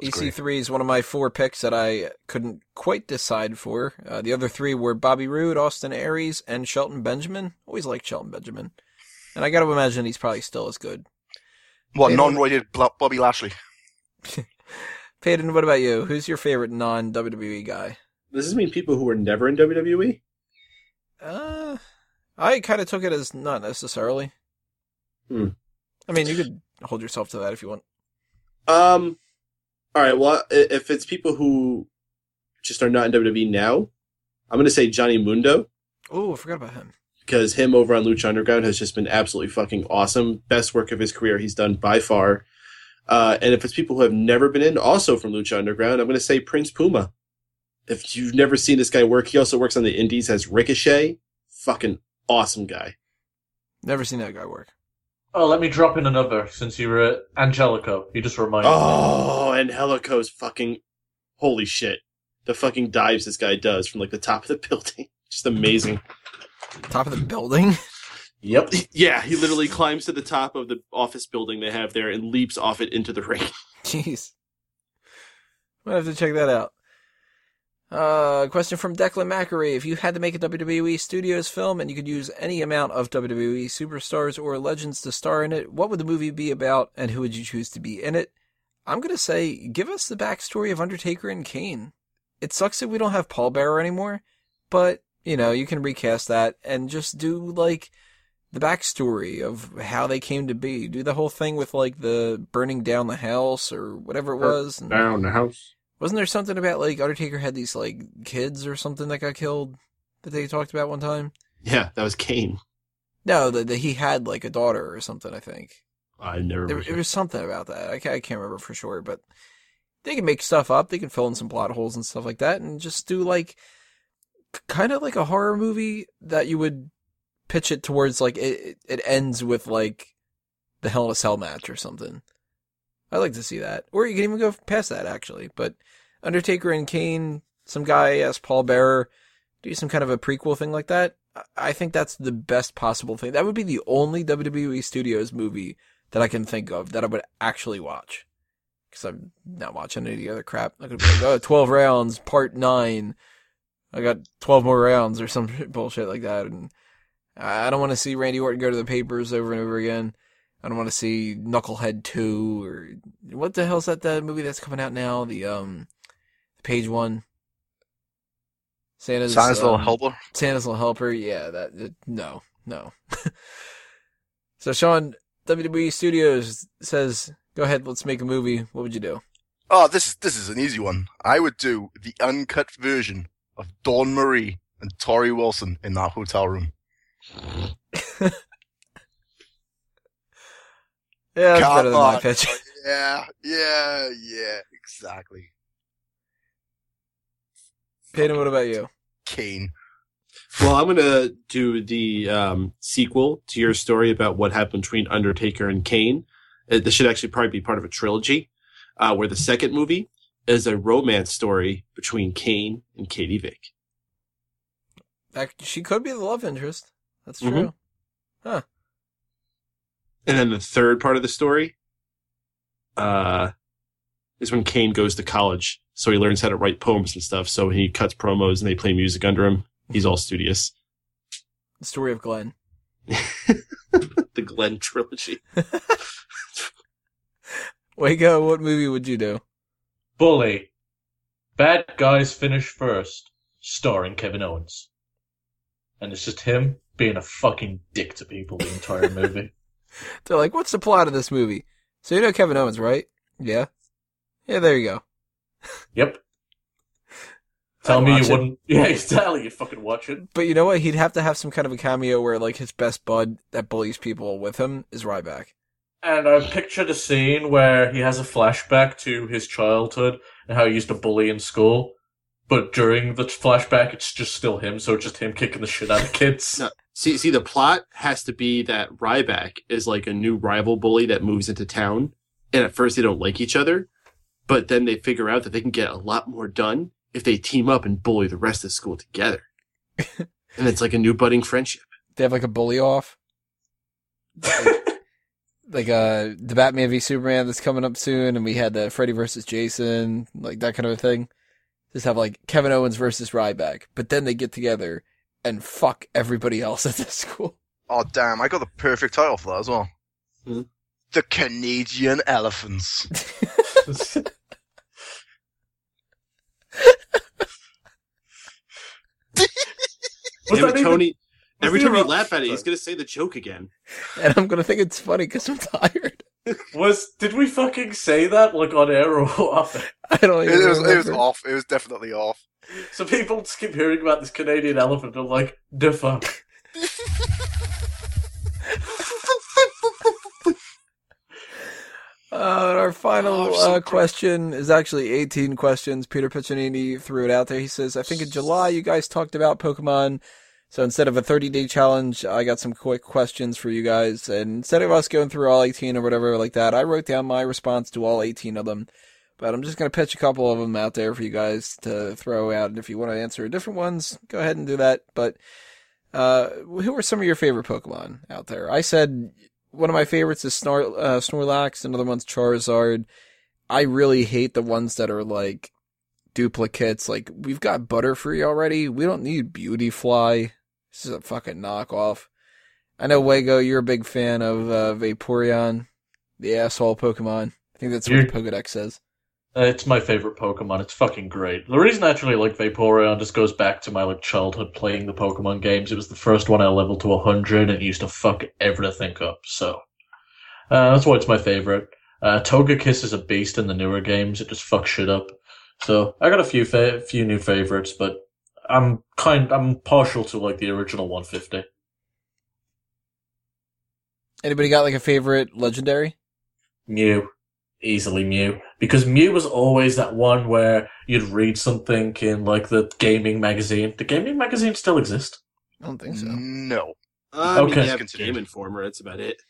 That's. EC3 is one of my four picks that I couldn't quite decide for. Uh, the other three were Bobby Roode, Austin Aries, and Shelton Benjamin. Always liked Shelton Benjamin. And I gotta imagine he's probably still as good. What, non-roided Bobby Lashley? Peyton, what about you? Who's your favorite non WWE guy? Does this mean people who were never in? WWE? Uh, I kind of took it as not necessarily. Hmm. I mean, you could hold yourself to that if you want. Um, all right. Well, if it's people who just are not in WWE now, I'm going to say Johnny Mundo Oh, I forgot about him. because him over on Lucha Underground has just been absolutely fucking awesome. Best work of his career he's done by far. Uh, and if it's people who have never been in, also from Lucha Underground, I'm going to say Prince Puma. If you've never seen this guy work, he also works on the Indies as Ricochet. Fucking awesome guy. Never seen that guy work. Oh, let me drop in another since you were at Angelico. You just reminded me. Oh, Angelico's fucking holy shit. The fucking dives this guy does from like the top of the building. Just amazing. Top of the building? Yep. Yeah, he literally climbs to the top of the office building they have there and leaps off it into the ring. Jeez. Might have to check that out. Uh, question from Declan Mackery. If you had to make a WWE Studios film and you could use any amount of WWE superstars or legends to star in it, what would the movie be about and who would you choose to be in it? I'm gonna say, give us the backstory of Undertaker and Kane. It sucks that we don't have Paul Bearer anymore, but, you know, you can recast that and just do, like, the backstory of how they came to be. Do the whole thing with like the burning down the house or whatever it was. And Down the house. Wasn't there something about like Undertaker had these like kids or something that got killed that they talked about one time? Yeah, that was Kane. No, that he had like a daughter or something. I think I never. there, there was something about that. I can't, I can't remember for sure, but they can make stuff up. They can fill in some plot holes and stuff like that, and just do like kind of like a horror movie that you would pitch it towards like it it ends with like the Hell in a Cell match or something. I'd like to see that, or you can even go past that actually. But Undertaker and Kane, some guy as Paul Bearer, do some kind of a prequel thing like that. I- I think that's the best possible thing. That would be the only WWE Studios movie that I can think of that I would actually watch. Because I'm not watching any of the other crap. I'm gonna be like, oh, 12 rounds, part 9. I got 12 more rounds or some bullshit like that. And I don't want to see Randy Orton go to the papers over and over again. I don't want to see Knucklehead 2 or what the hell's that, that movie that's coming out now? The, um, page one. Santa's Santa's little um, helper. Santa's little helper. Yeah, that uh, no, no. so Sean, WWE Studios says, "Go ahead, let's make a movie." What would you do? Oh, this this is an easy one. I would do the uncut version of Dawn Marie and Torrie Wilson in that hotel room. Yeah, that's Come better than my pitch. Yeah, yeah, yeah, exactly. Peyton, what about you? Kane. Well, I'm gonna do the um, sequel to your story about what happened between Undertaker and Kane. Uh, this should actually probably be part of a trilogy, uh, where the second movie is a romance story between Kane and Katie Vick. That, she could be the love interest. That's true. Mhm. And then the third part of the story uh, is when Kane goes to college, so he learns how to write poems and stuff. So he cuts promos and they play music under him. He's all studious. The story of Glenn. the Glenn trilogy. Wago, what movie would you do? Bully. Bad guys finish first, starring Kevin Owens. And it's just him being a fucking dick to people the entire movie. They're like, "What's the plot of this movie?" So you know Kevin Owens, right? Yeah. Yeah, there you go. Yep. Tell me you it. wouldn't. Yeah, exactly. You fucking watch it. But you know what? He'd have to have some kind of a cameo where like his best bud that bullies people with him is Ryback. And I pictured a scene where he has a flashback to his childhood and how he used to bully in school. But during the flashback, it's just still him, so it's just him kicking the shit out of kids. No. See, see, the plot has to be that Ryback is like a new rival bully that moves into town, and at first they don't like each other, but then they figure out that they can get a lot more done if they team up and bully the rest of the school together. and it's like a new budding friendship. They have like a bully off. like uh the Batman v Superman that's coming up soon and we had the Freddy versus Jason, like that kind of a thing. Just have like Kevin Owens versus Ryback. But then they get together and fuck everybody else at the school. Oh damn! I got the perfect title for that as well. Hmm. The Canadian Elephants. Was Him that Tony, every time the you laugh at it, he's gonna say the joke again. and I'm gonna think it's funny because I'm tired. Was did we fucking say that like on air or off? I don't even it was it was off. It was definitely off. So people just keep hearing about this Canadian elephant. They're like, "The fuck." Uh, and our final Oh, uh, question is actually 18 questions. Peter Piccinini threw it out there. He says, I think in July you guys talked about Pokemon. So instead of a 30 day challenge, I got some quick questions for you guys. And instead of us going through all 18 or whatever like that, I wrote down my response to all 18 of them. But I'm just going to pitch a couple of them out there for you guys to throw out. And if you want to answer different ones, go ahead and do that. But uh, who are some of your favorite Pokemon out there? I said one of my favorites is Snor- uh, Snorlax. Another one's Charizard. I really hate the ones that are like duplicates. Like we've got Butterfree already. We don't need Beautyfly. This is a fucking knockoff. I know Wago, you're a big fan of uh, Vaporeon, the asshole Pokemon. I think that's what the Pokedex says. It's my favorite Pokemon. It's fucking great. The reason I actually like Vaporeon just goes back to my like childhood playing the Pokemon games. It was the first one I leveled to 100 and it used to fuck everything up. So uh, that's why it's my favorite. Uh, Togekiss is a beast in the newer games. It just fucks shit up. So I got a few fa- few new favorites, but I'm kind I'm partial to like the original 150. Anybody got like a favorite legendary? Mew. Easily Mew. Because Mew was always that one where you'd read something in like the gaming magazine. The gaming magazine still exist. I don't think so. No. Uh, Okay. I mean, you have Considered. Game Informer. That's about it.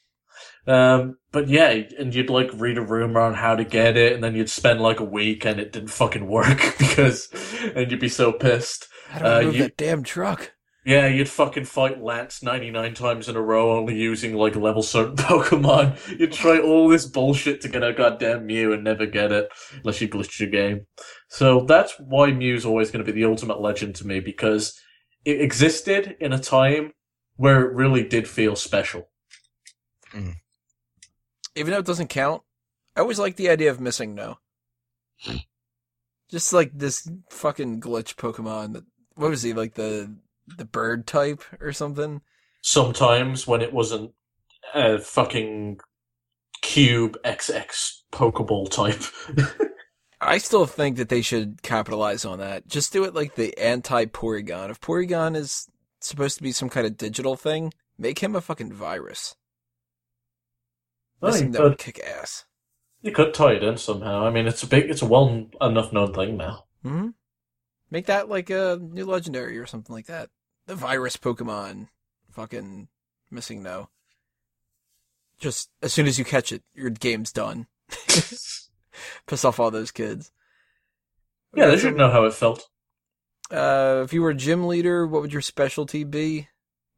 Um, but yeah, and you'd like read a rumor on how to get it, and then you'd spend like a week and it didn't fucking work because, and you'd be so pissed. How do I Uh, move you- that damn truck? Yeah, you'd fucking fight Lance 99 times in a row only using like level certain Pokemon. You'd try all this bullshit to get a goddamn Mew and never get it unless you glitch your game. So that's why Mew's always going to be the ultimate legend to me because it existed in a time where it really did feel special. Mm. Even though it doesn't count, I always like the idea of MissingNo. Just like this fucking glitch Pokemon that what was he like the the bird type or something? Sometimes when it wasn't a fucking cube XX Pokeball type. I still think that they should capitalize on that. Just do it like the anti Porygon. If Porygon is supposed to be some kind of digital thing, make him a fucking virus. I think that would kick ass. you could tie it in somehow. I mean, it's a big, it's a well enough known thing now. hmm Make that like a new legendary or something like that. The virus Pokemon. Fucking MissingNo. Just as soon as you catch it, your game's done. Piss off all those kids. Yeah, they should know how it felt. Uh, if you were a gym leader, what would your specialty be?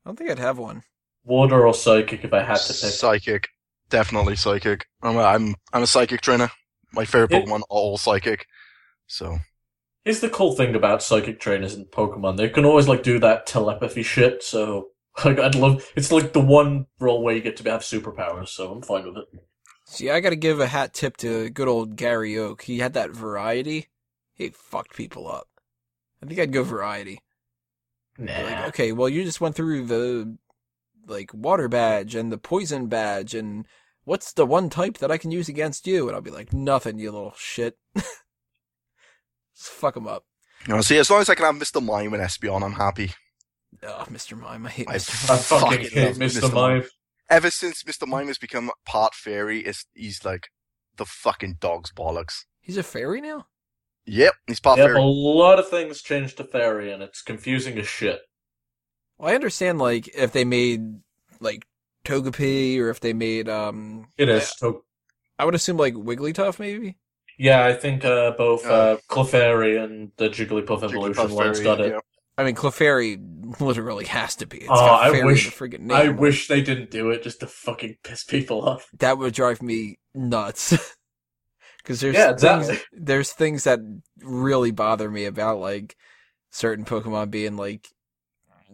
I don't think I'd have one. Water or psychic if I had to pick. Psychic, definitely psychic. I'm a, I'm I'm a psychic trainer. My favorite Yeah. Pokemon all psychic. So Here's the cool thing about psychic trainers in Pokemon. They can always like do that telepathy shit, so like I'd love it's like the one role where you get to have superpowers, so I'm fine with it. See, I gotta give a hat tip to good old Gary Oak. He had that variety. He fucked people up. I think I'd go variety. Nah. Like, okay, well, you just went through the like water badge and the poison badge, and what's the one type that I can use against you? And I'll be like, nothing, you little shit. just fuck him up. you know, see, as long as I can have Mr. Mime and Espeon, I'm happy. Oh, Mr. Mime, I hate I Mr. I Mime. fucking fucking hate Mr. Mr. Mime. Ever since Mr. Mime has become part fairy, is he's like the fucking dog's bollocks. He's a fairy now. Yep, he's part Yep, a lot of things changed to fairy, and it's confusing as shit. Well, I understand like if they made like Togepi or if they made um, It is. So, I would assume like Wigglytuff maybe. Yeah, I think uh, both Uh, uh, Clefairy and the Jigglypuff evolution Jigglypuff ones fairy, got it. yeah. I mean, Clefairy literally has to be. It's Oh, got I wish- in the friggin' name. I wish they didn't do it just to fucking piss people off. that would drive me nuts. Because there's Yeah, things, exactly. there's things that really bother me about like certain Pokemon being like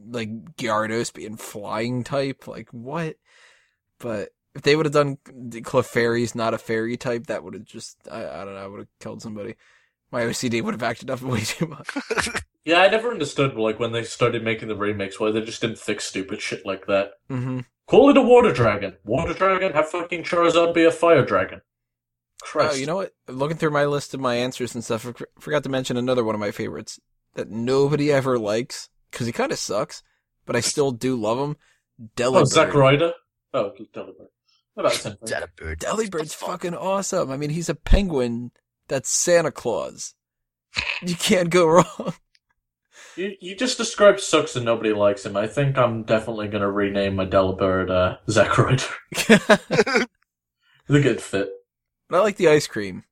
like Gyarados being flying type. Like what? But if they would have done Clefairy's not a fairy type, that would have just I, I don't know, I would have killed somebody. My OCD would have acted up way too much. Yeah, I never understood like when they started making the remakes why they just didn't fix stupid shit like that. hmm Call it a water dragon. Water dragon, have fucking Charizard be a fire dragon. Oh, you know what? Looking through my list of my answers and stuff, I forgot to mention another one of my favorites that nobody ever likes because he kind of sucks, but I still do love him. oh, Delibird. Zack Ryder. Oh, Delibird. About the same thing. Delibird. Delibird's fucking awesome. I mean, he's a penguin that's Santa Claus. You can't go wrong. You, you just described sucks and nobody likes him. I think I'm definitely gonna rename my Delibird uh, Zack Ryder. but It's a good fit. I like the ice cream.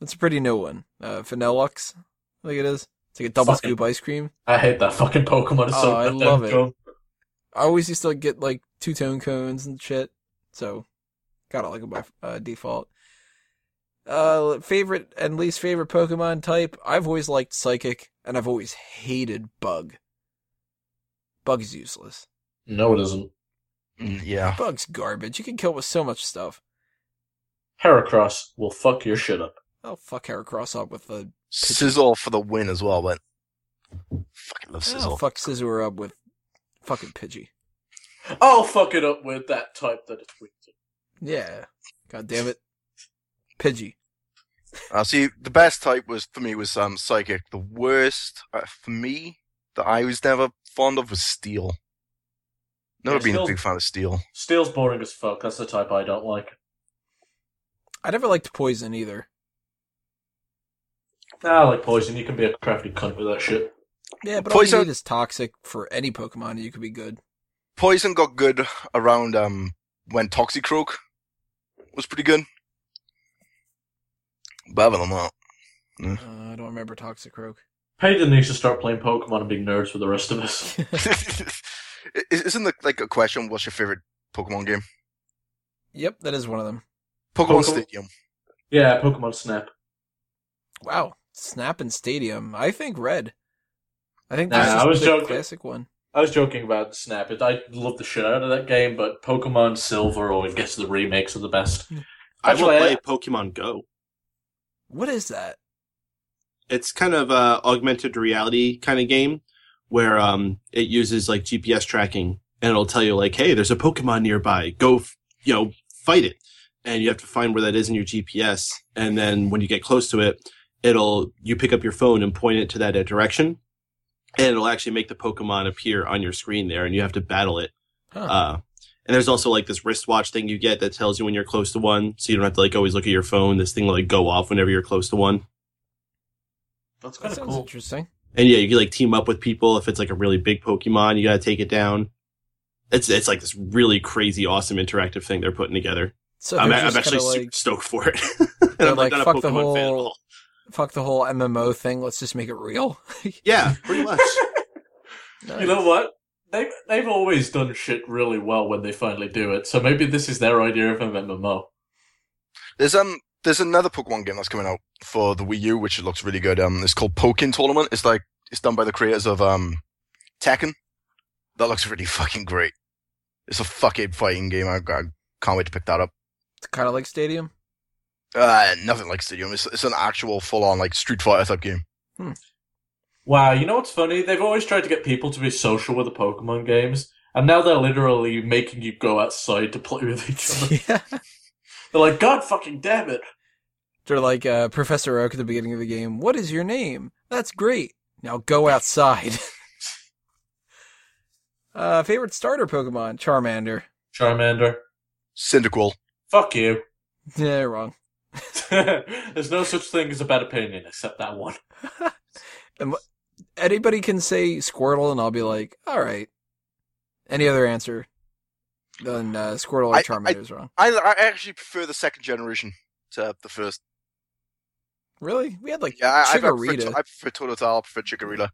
That's a pretty new one. Uh, Vanilluxe, I think it is. It's like a double Fucking- scoop ice cream. I hate that fucking Pokemon. It's so Oh, I love it. dumb. I always used to like, get like two tone cones and shit. So, gotta like them by uh, default. Uh, favorite and least favorite Pokemon type. I've always liked Psychic, and I've always hated Bug. Bug is useless. No, it isn't. Mm, Yeah. Bug's garbage. You can kill with so much stuff. Heracross will fuck your shit up. I'll fuck Heracross up with the. Scizor for the win as well, but fucking love I'll Scizor. fuck Scizor up with fucking Pidgey. I'll fuck it up with that type that it's weak to. Yeah. God damn it. Pidgey. Uh, see, the best type was for me was um psychic. The worst uh, for me that I was never fond of was steel. Never Yeah, been a Steel's- big fan of steel. Steel's boring as fuck. That's the type I don't like. I never liked Poison either. Nah, I like poison. You can be a crafty cunt with that shit. Yeah, but all Poison- you need is toxic for any Pokemon, and you could be good. Poison got good around um when Toxicroak was pretty good. But other than that, Uh, I don't remember Toxicroak. Peyton needs to start playing Pokemon and being nerds with the rest of us. Is- isn't it like a question? What's your favorite Pokemon game? yep, that is one of them. Pokemon Pokemon- Stadium. yeah, Pokemon Snap. Wow, Snap and Stadium. I think Red. I think Nah, this I was the joking. classic one. I was joking about Snap. It, I love the shit out of that game, but Pokemon Silver always gets the remakes are the best. I will Actually, play I- Pokemon Go. What is that? It's kind of a augmented reality kind of game where um it uses like GPS tracking and it'll tell you like, hey, there's a Pokemon nearby. Go, f- you know, fight it. And you have to find where that is in your GPS. And then when you get close to it, it'll you pick up your phone and point it to that direction, and it'll actually make the Pokemon appear on your screen there, and you have to battle it. Huh. Uh, and there's also like this wristwatch thing you get that tells you when you're close to one, so you don't have to like always look at your phone. This thing will like go off whenever you're close to one. That's that kind of sounds cool. interesting. And yeah, you can like team up with people if it's like a really big Pokemon, you gotta take it down. It's it's like this really crazy, awesome interactive thing they're putting together. So I'm, I'm actually like, stoked for it. and I'm like, like, not a fuck the Pokemon fan at whole- all. Fuck the whole MMO thing. Let's just make it real. Yeah, pretty much. You know what? They've they've always done shit really well when they finally do it. So maybe this is their idea of an MMO. There's um there's another Pokemon game that's coming out for the Wii U, which looks really good. Um, it's called Pokkén Tournament. It's like it's done by the creators of um Tekken. That looks really fucking great. It's a fucking fighting game. I, I can't wait to pick that up. It's kind of like Stadium. Uh, nothing like Stadium. It's it's an actual full on like Street Fighter type game. Wow, you know what's funny? They've always tried to get people to be social with the Pokemon games, and now they're literally making you go outside to play with each other. yeah. they're like, God fucking damn it! They're like uh, Professor Oak at the beginning of the game. What is your name? That's great. Now go outside. uh, favorite starter Pokemon? Charmander. Charmander, Cyndaquil. fuck you. Yeah, wrong. There's no such thing as a bad opinion except that one. Anybody can say Squirtle, and I'll be like, all right. Any other answer? Then uh, Squirtle or I- Charmander is wrong. I I actually prefer the second generation to the first. Really? We had like Yeah, I, I, prefer, Chikorita. I prefer Totodile. I prefer Chikorita.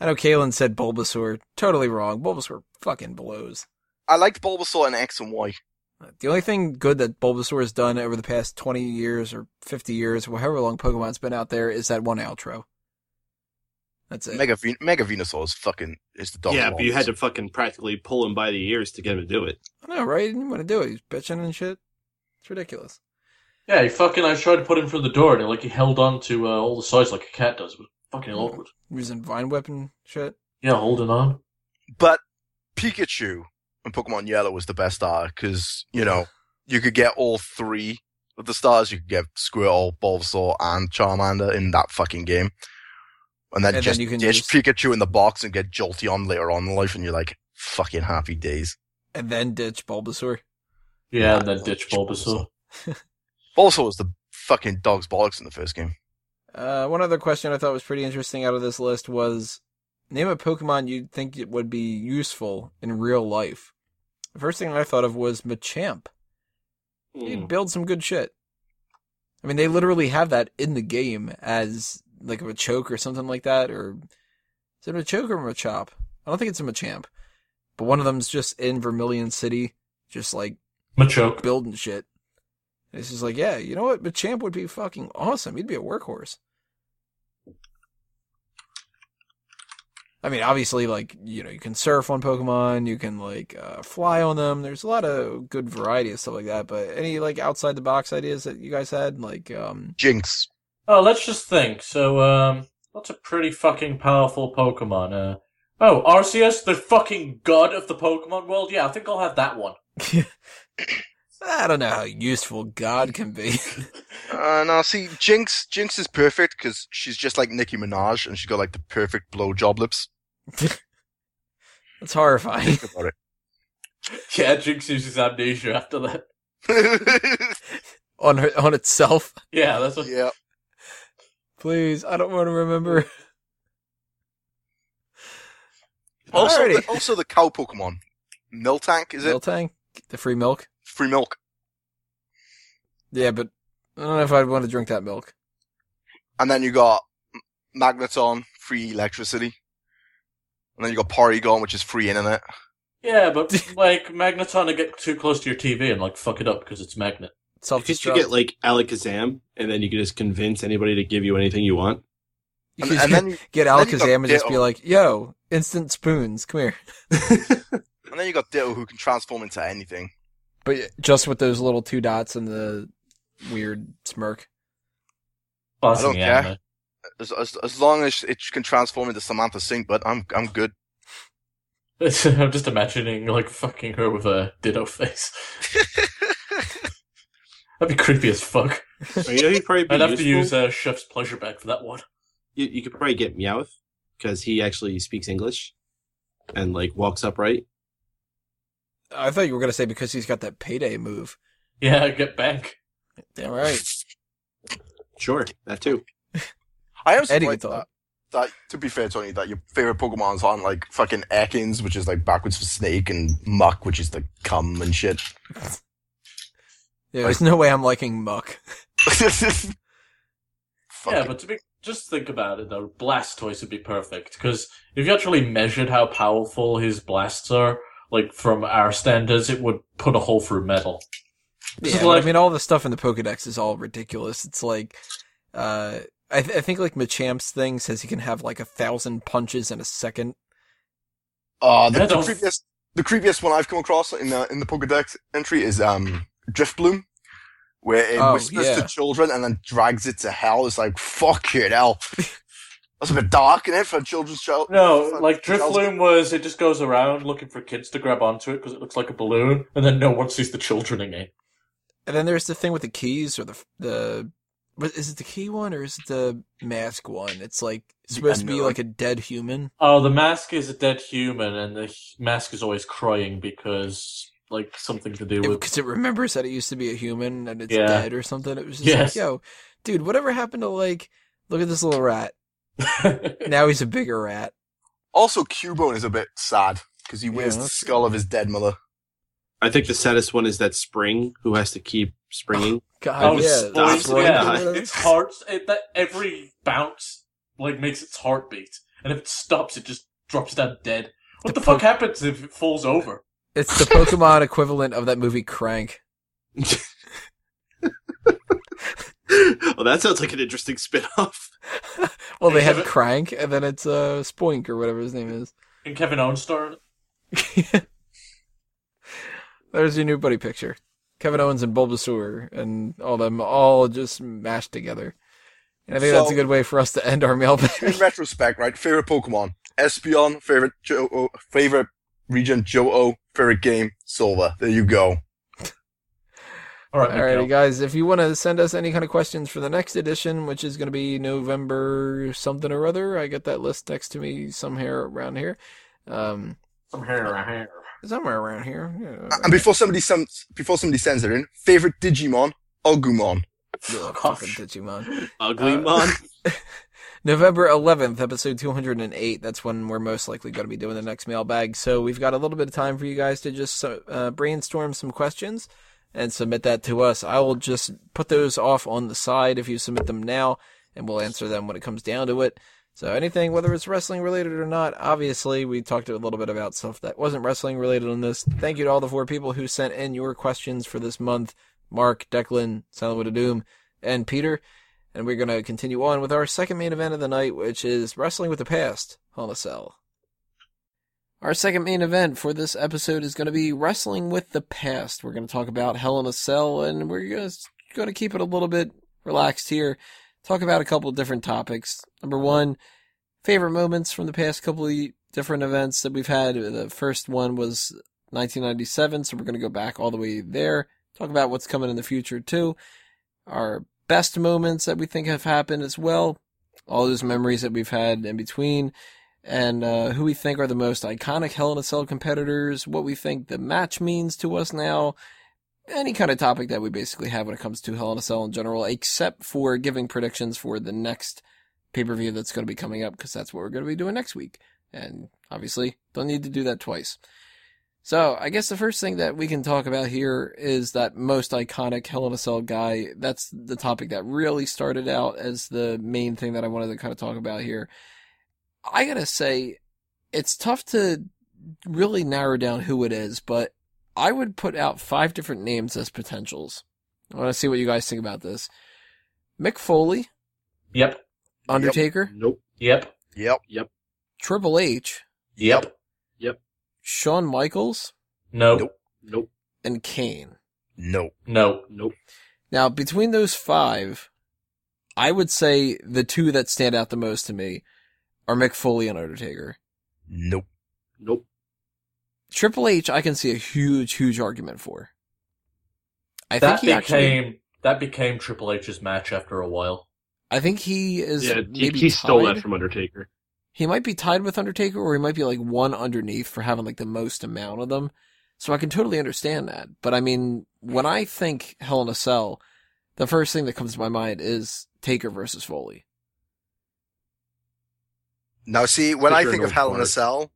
I know Kalen said Bulbasaur. Totally wrong. Bulbasaur fucking blows. I liked Bulbasaur in X and Y. The only thing good that Bulbasaur has done over the past 20 years or 50 years, or however long Pokemon's been out there, is that one outro. That's it. Mega Ven- Mega Venusaur is fucking is the dog. yeah, but you had to fucking practically pull him by the ears to get him to do it. I know, right? He didn't want to do it. He's bitching and shit. It's ridiculous. Yeah, he fucking. I tried to put him through the door, and he, like he held on to uh, all the sides like a cat does. It was fucking awkward. Using Vine weapon shit. Yeah, holding on. But Pikachu in Pokemon Yellow was the best starter because you know you could get all three of the stars. You could get Squirtle, Bulbasaur, and Charmander in that fucking game, and then And then just you can ditch just- Pikachu in the box and get Jolteon later on in life, and you're like fucking happy days. And then ditch Bulbasaur. Yeah, and then ditch Bulbasaur. Bulbasaur was the fucking dog's bollocks in the first game. Uh, one other question I thought was pretty interesting out of this list was name a Pokemon you'd think it would be useful in real life. The first thing I thought of was Machamp. He'd hmm. build some good shit. I mean, they literally have that in the game as like a choke or something like that, or is it a choke or a chop? I don't think it's a Machamp, but one of them's just in Vermilion City, just like Machoke. building shit. And it's just like, yeah, you know what? Machamp would be fucking awesome. He'd be a workhorse. I mean, obviously, like, you know, you can surf on Pokemon, you can, like, uh, fly on them. There's a lot of good variety of stuff like that, but any, like, outside the box ideas that you guys had? Like, um, Jynx. Oh, let's just think. So, um, what's a pretty fucking powerful Pokemon? Uh, oh, Arceus, the fucking god of the Pokemon world. Yeah, I think I'll have that one. I don't know how useful God can be. Uh, no, see, Jynx. Jynx is perfect because she's just like Nicki Minaj, and she's got like the perfect blowjob lips. That's horrifying. Think about Yeah, Jynx uses amnesia after that. on her, on itself. Yeah, that's what. yeah. Please, I don't want to remember. Also, Alrighty. the, also the cow Pokemon. Miltank, is it? Miltank, the free milk. Free milk. Yeah, but I don't know if I'd want to drink that milk. And then you got Magneton, free electricity. And then you got Porygon, which is free internet. Yeah, but like Magneton to get too close to your TV and like fuck it up because it's magnet. Self Could you get like Alakazam, and then you could just convince anybody to give you anything you want? You And, and then you, get then you Alakazam and just be like, "Yo, instant spoons, come here." and then you got Ditto, who can transform into anything. But just with those little two dots and the weird smirk. I don't care. As, as as long as it can transform into Samantha Sink, but I'm I'm good. I'm just imagining like fucking her with a ditto face. That'd be creepy as fuck. you know, he'd probably be I'd have to use uh, Chef's pleasure bag for that one. you, you could probably get Meowth because he actually speaks English and like walks upright. I thought you were gonna say because he's got that payday move. Yeah, get bank. Damn right. Sure, that too. I am Eddie surprised can talk. that, that, to be fair, Tony, that your favorite Pokemon's aren't like fucking Ekans, which is like backwards for snake, and Muk, which is like cum and shit. Yeah, there's no way I'm liking Muk. Yeah, it. but to be just think about it though, Blastoise would be perfect because if you actually measured how powerful his blasts are, like from our standards, it would put a hole through metal. Yeah, like- I mean, all the stuff in the Pokedex is all ridiculous. It's like, uh, I, th- I think like Machamp's thing says he can have like a thousand punches in a second. Uh, the, the don't- creepiest, the creepiest one I've come across in the in the Pokedex entry is um Drifblim, where it Oh, whispers yeah. to children and then drags it to hell. It's like fuck it, hell. That's a bit dark in it for a children's show. No, like for child's- Drifloon was, it just goes around looking for kids to grab onto it because it looks like a balloon, and then no one sees the children in it. And then there's the thing with the keys or the the. What, is it the key one or is it the mask one? It's like The supposed to be like a dead human. Oh, the mask is a dead human, and the mask is always crying because, like, something to do with. because it remembers that it used to be a human and it's Yeah. dead or something. It was just Yes. like, yo, dude, whatever happened to like, look at this little rat. Now he's a bigger rat. Also, Cubone is a bit sad because he wears Yeah, the that's- skull of his dead mother. I think the saddest one is that Spring who has to keep springing. Oh, God, oh, yeah, it's, stop yeah, its heart, it, that every bounce like makes its heart beat, and if it stops, it just drops down dead. What The the, fuck happens if it falls over? It's the Pokemon equivalent of that movie Crank. well, that sounds like an interesting spin-off. well, they have Have it- Crank, and then it's uh, Spoink or whatever his name is. And Kevin Owens star. There's your new buddy picture. Kevin Owens and Bulbasaur and all them all just mashed together. And I think that's a good way for us to end our mailbag. In retrospect, right? Favorite Pokemon: Espeon. Favorite Joe. Favorite region: Johto. Favorite game: Silver. There you go. All right, Alrighty, Miguel. guys. If you want to send us any kind of questions for the next edition, which is going to be November something or other, I got that list next to me somewhere around here. Um, From here, here. somewhere around here. Yeah, And before somebody sends, before somebody sends it in, favorite Digimon: Agumon. Ugh, gosh. fucking Digimon. Ugly Uh, November 11th, episode 208. That's when we're most likely going to be doing the next mailbag. So we've got a little bit of time for you guys to just uh, brainstorm some questions and submit that to us. I will just put those off on the side if you submit them now, and we'll answer them when it comes down to it. So anything, whether it's wrestling related or not, obviously we talked a little bit about stuff that wasn't wrestling related on this. Thank you to all the four people who sent in your questions for this month. Mark, Declan, Silent of Doom, and Peter. And we're going to continue on with our second main event of the night, which is Wrestling with the Past, in a Cell. Our second main event for this episode is going to be Wrestling with the Past. We're going to talk about Hell in a Cell, and we're just going to keep it a little bit relaxed here. Talk about a couple of different topics. Number one, favorite moments from the past couple of different events that we've had. The first one was 1997, so we're going to go back all the way there. Talk about what's coming in the future, too. Our best moments that we think have happened as well. All those memories that we've had in between. And uh, who we think are the most iconic Hell in a Cell competitors. What we think the match means to us now. Any kind of topic that we basically have when it comes to Hell in a Cell in general, except for giving predictions for the next pay per view that's going to be coming up, because that's what we're going to be doing next week. And obviously, don't need to do that twice. So, I guess the first thing that we can talk about here is that most iconic Hell in a Cell guy. That's the topic that really started out as the main thing that I wanted to kind of talk about here. I gotta say, it's tough to really narrow down who it is, but I would put out five different names as potentials. I want to see what you guys think about this. Mick Foley, Yep. Undertaker, Nope. Yep. Yep. Yep. Triple H, Yep. Yep. Shawn Michaels, No. Nope. Nope. and Kane. No. No. Nope. Now, between those five, I would say the two that stand out the most to me are Mick Foley and Undertaker. Nope. Nope. Triple H, I can see a huge, huge argument for. I that think he became actually. that became Triple H's match after a while. I think he is Yeah, he, maybe he stole tied. that from Undertaker. He might be tied with Undertaker, or he might be like one underneath for having like the most amount of them. So I can totally understand that. But I mean, when I think Hell in a Cell, the first thing that comes to my mind is Taker versus Foley. Now, see, when I think of Hell in a. Cell,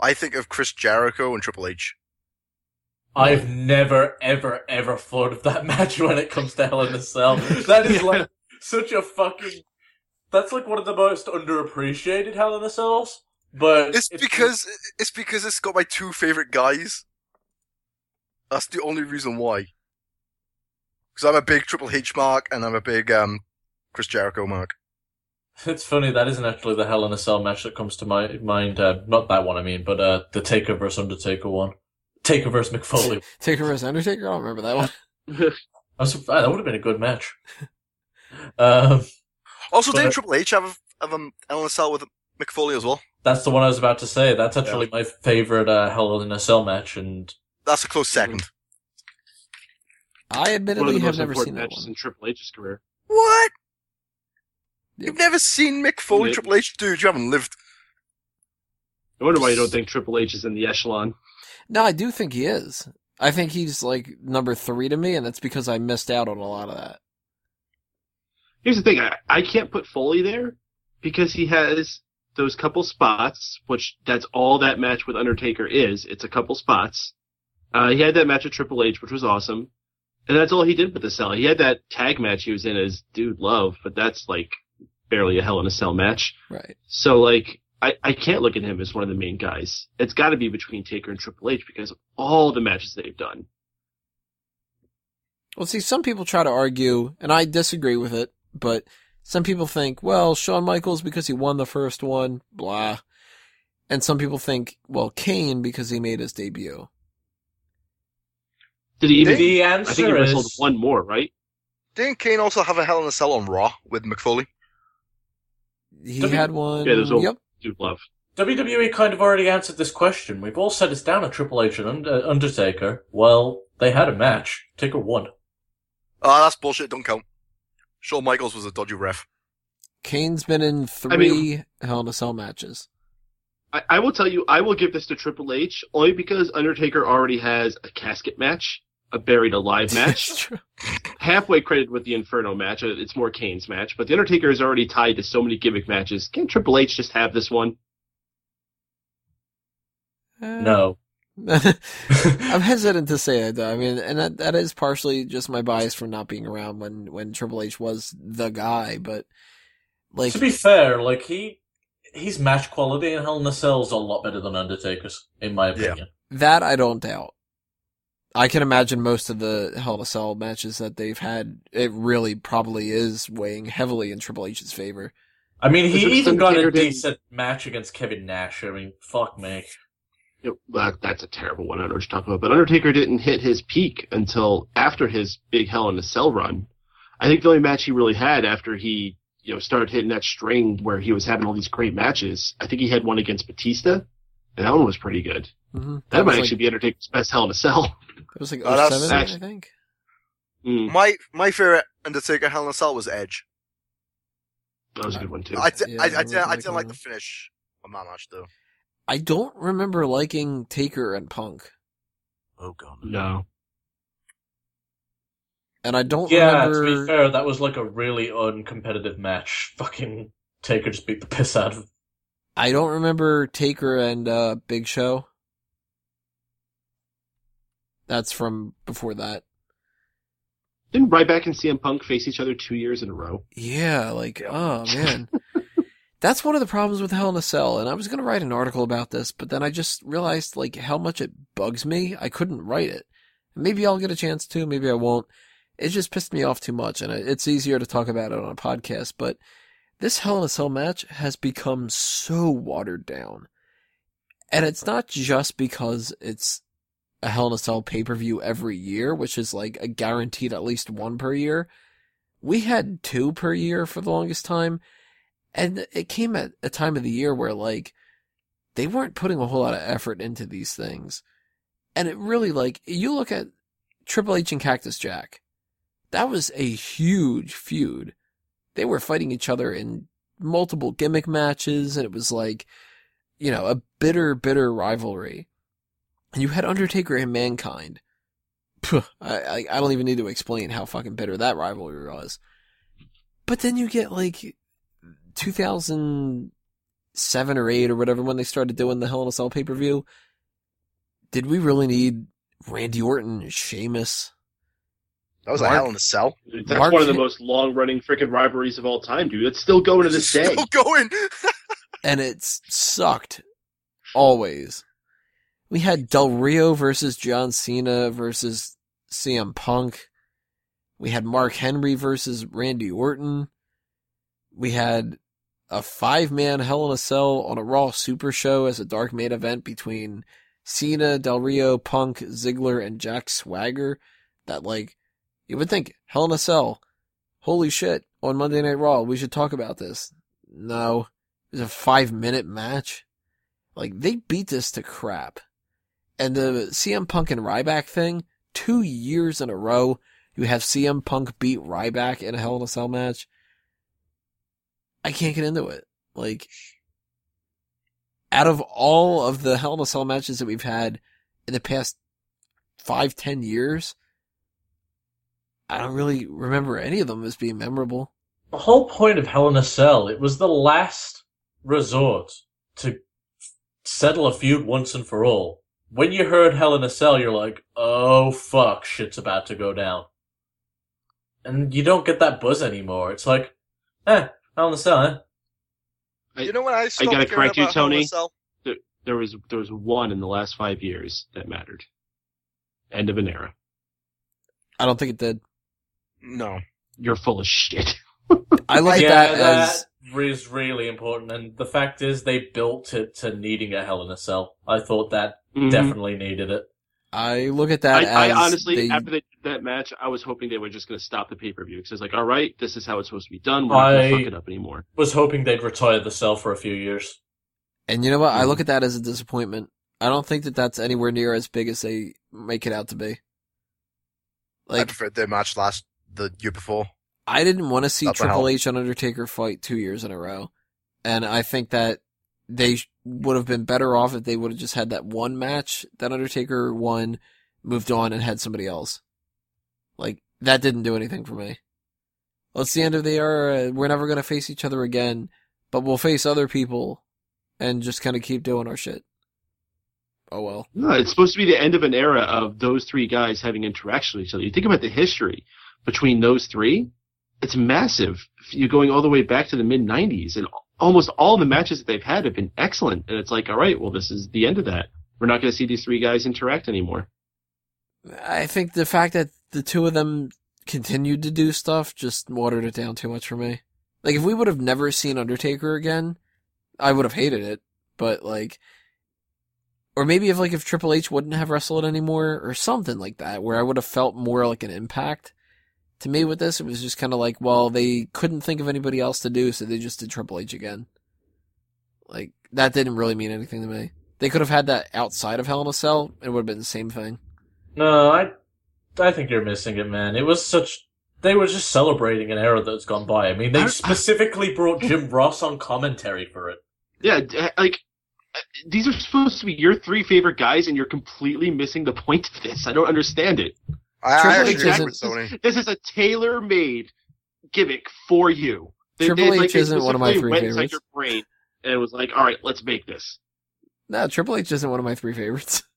I think of Chris Jericho and Triple H. I've never, ever, ever thought of that match when it comes to Hell in a Cell. That is like such a fucking. That's like one of the most underappreciated Hell in a Cells. But It's because it's because it's got my two favorite guys. That's the only reason why. Because I'm a big Triple H mark and I'm a big um Chris Jericho mark. It's funny that isn't actually the Hell in a Cell match that comes to my mind. Uh, not that one, I mean, but uh, the Taker versus Undertaker one. Taker versus Mick Foley. Taker versus Undertaker? I don't remember that one. I'm surprised. That would have been a good match. Um, Also, But- didn't Triple H have a, have a Hell in a Cell with Mick Foley as well? that's the one I was about to say. That's actually my favorite uh, Hell in a Cell match, and That's a close second. I One of admittedly the have most never seen that matches one. in Triple H's career. What? Yeah. You've never seen Mick Foley, Yeah. Triple H? Dude, you haven't lived. I wonder why you don't think Triple H is in the echelon. No, I do think he is. I think he's like number three to me, and that's because I missed out on a lot of that. Here's the thing: I, I can't put Foley there because he has those couple spots, which that's all that match with Undertaker is. It's a couple spots. Uh, he had that match with Triple H, which was awesome, and that's all he did with the cell. He had that tag match he was in as Dude Love, but that's like barely a Hell in a Cell match. Right. So like, I, I can't look at him as one of the main guys. It's got to be between Taker and Triple H because of all the matches they've done. Well, see, some people try to argue, and I disagree with it, but some people think, well, Shawn Michaels because he won the first one, blah. And some people think, well, Kane because he made his debut. Did he even? the I think he answer wrestled is one more, right? Didn't Kane also have a Hell in a Cell on Raw with Mick Foley? He W- had one. Yeah, there's a- yep. Dude Love. WWE kind of already answered this question. We've all said it's down a Triple H and Undertaker. Well, they had a match. Taker won. Ah, that's bullshit. Don't count. Shawn Michaels was a dodgy ref. Kane's been in three I mean- Hell in a Cell matches. I, I will tell you, I will give this to Triple H only because Undertaker already has a casket match, a buried alive match, halfway credited with the Inferno match. Uh, It's more Kane's match, but the Undertaker is already tied to so many gimmick matches. Can Triple H just have this one? Uh, No. I'm hesitant to say it though. I mean, and that that is partially just my bias from not being around when when Triple H was the guy. But like, to be fair, like he his match quality in Hell in a Cell is a lot better than Undertaker's, in my Yeah. opinion. that I don't doubt. I can imagine most of the Hell in a Cell matches that they've had. It really probably is weighing heavily in Triple H's favor. I mean, he even got a Undertaker didn't- decent match against Kevin Nash. I mean, fuck me. You know, that, that's a terrible one. I don't know what you're talking about. But Undertaker didn't hit his peak until after his big Hell in a Cell run. I think the only match he really had after he, you know, started hitting that string where he was having all these great matches. I think he had one against Batista, and that one was pretty good. Mm-hmm. That, might actually like, be Undertaker's best Hell in a Cell. It was like Oh, that's 07, I actually- think. Mm, My my favorite Undertaker Hell in a Cell was Edge. that was a good one too. I, Yeah, I, I I, didn't, remember I didn't like the finish on that match though. I don't remember liking Taker and Punk, Oh god. no. and I don't Yeah, to be fair, that was like a really uncompetitive match. Fucking Taker just beat the piss out of. I don't remember Taker and uh, Big Show. That's from before that. Didn't Ryback and CM Punk face each other two years in a row? Yeah, like oh man. That's one of the problems with Hell in a Cell, and I was gonna write an article about this, but then I just realized like how much it bugs me. I couldn't write it. Maybe I'll get a chance to, maybe I won't. It just pissed me off too much, and it's easier to talk about it on a podcast. But this Hell in a Cell match has become so watered down, and it's not just because it's a Hell in a Cell pay per view every year, which is like a guaranteed at least one per year we had two per year for the longest time. And it came at a time of the year where like they weren't putting a whole lot of effort into these things. And it really like you look at Triple H and Cactus Jack. That was a huge feud. They were fighting each other in multiple gimmick matches and it was like, you know, a bitter, bitter rivalry. And you had Undertaker and Mankind. Puh, I, I, I don't even need to explain how fucking bitter that rivalry was. But then you get like 2007 or 8 or whatever when they started doing the Hell in a Cell pay per view. Did we really need Randy Orton and Sheamus? That was Mark- a hell in a cell. That's Mark one of the most long running freaking rivalries of all time, dude. It's still going to this day. Still going. and it's sucked always. We had Del Rio versus John Cena versus CM Punk. We had Mark Henry versus Randy Orton. We had a five man Hell in a Cell on a Raw Super Show as a dark main event between Cena, Del Rio, Punk, Ziggler, and Jack Swagger. That like, you would think Hell in a Cell. Holy shit. On Monday Night Raw, we should talk about this. No. It was a five minute match. Like they beat this to crap. And the CM Punk and Ryback thing, two years in a row, you have CM Punk beat Ryback in a Hell in a Cell match. I can't get into it. Like, out of all of the Hell in a Cell matches that we've had in the past five, ten years, I don't really remember any of them as being memorable. The whole point of Hell in a Cell, it was the last resort to settle a feud once and for all. When you heard Hell in a Cell, you're like, oh fuck, shit's about to go down. And you don't get that buzz anymore. It's like, eh, Hell in a Cell, eh? You know what I I gotta correct you, about Hell in a Tony. Cell? There was there was one in the last five years that mattered. End of an era. I don't think it did. No. You're full of shit. I look yeah, at that as that is really important. And the fact is, they built it to needing a Hell in a Cell. I thought that Mhm. definitely needed it. I look at that I, I honestly, they- after they, that match, I was hoping they were just going to stop the pay per view because it's like, all right, this is how it's supposed to be done. We're not going I- to fuck it up anymore. Was hoping they'd retire the cell for a few years. and you know what? Mm-hmm. I look at that as a disappointment. I don't think that that's anywhere near as big as they make it out to be. I Like preferred their match last the year before. I didn't want to see That's Triple. H and Undertaker fight two years in a row, and I think that they would have been better off if they would have just had that one match that Undertaker won, moved on, and had somebody else. Like that didn't do anything for me. Well, it's the end of the era. We're never gonna face each other again, but we'll face other people, and just kind of keep doing our shit. Oh well. No, it's supposed to be the end of an era of those three guys having interaction with each other. You think about the history between those three, it's massive. You're going all the way back to the mid 90s, and almost all the matches that they've had have been excellent. And it's like, all right, well, this is the end of that. We're not going to see these three guys interact anymore. I think the fact that the two of them continued to do stuff just watered it down too much for me. Like if we would have never seen Undertaker again, I would have hated it. But like, or maybe if like if Triple H wouldn't have wrestled anymore or something like that, where I would have felt more like an impact. To me, with this, it was just kind of like, well, they couldn't think of anybody else to do, so they just did Triple H again. Like that didn't really mean anything to me. They could have had that outside of Hell in a Cell, it would have been the same thing. No, I, I think you're missing it, man. It was such. They were just celebrating an era that's gone by. I mean, they I- specifically brought Jim Ross on commentary for it. Yeah, like, uh, these are supposed to be your three favorite guys, and you're completely missing the point of this. I don't understand it. I, I Triple actually H agree isn't- with Tony. This is a tailor made gimmick for you. Triple H they isn't one of my specifically three went inside favorites. your brain and it was like, all right, let's make this. No, Triple H isn't one of my three favorites.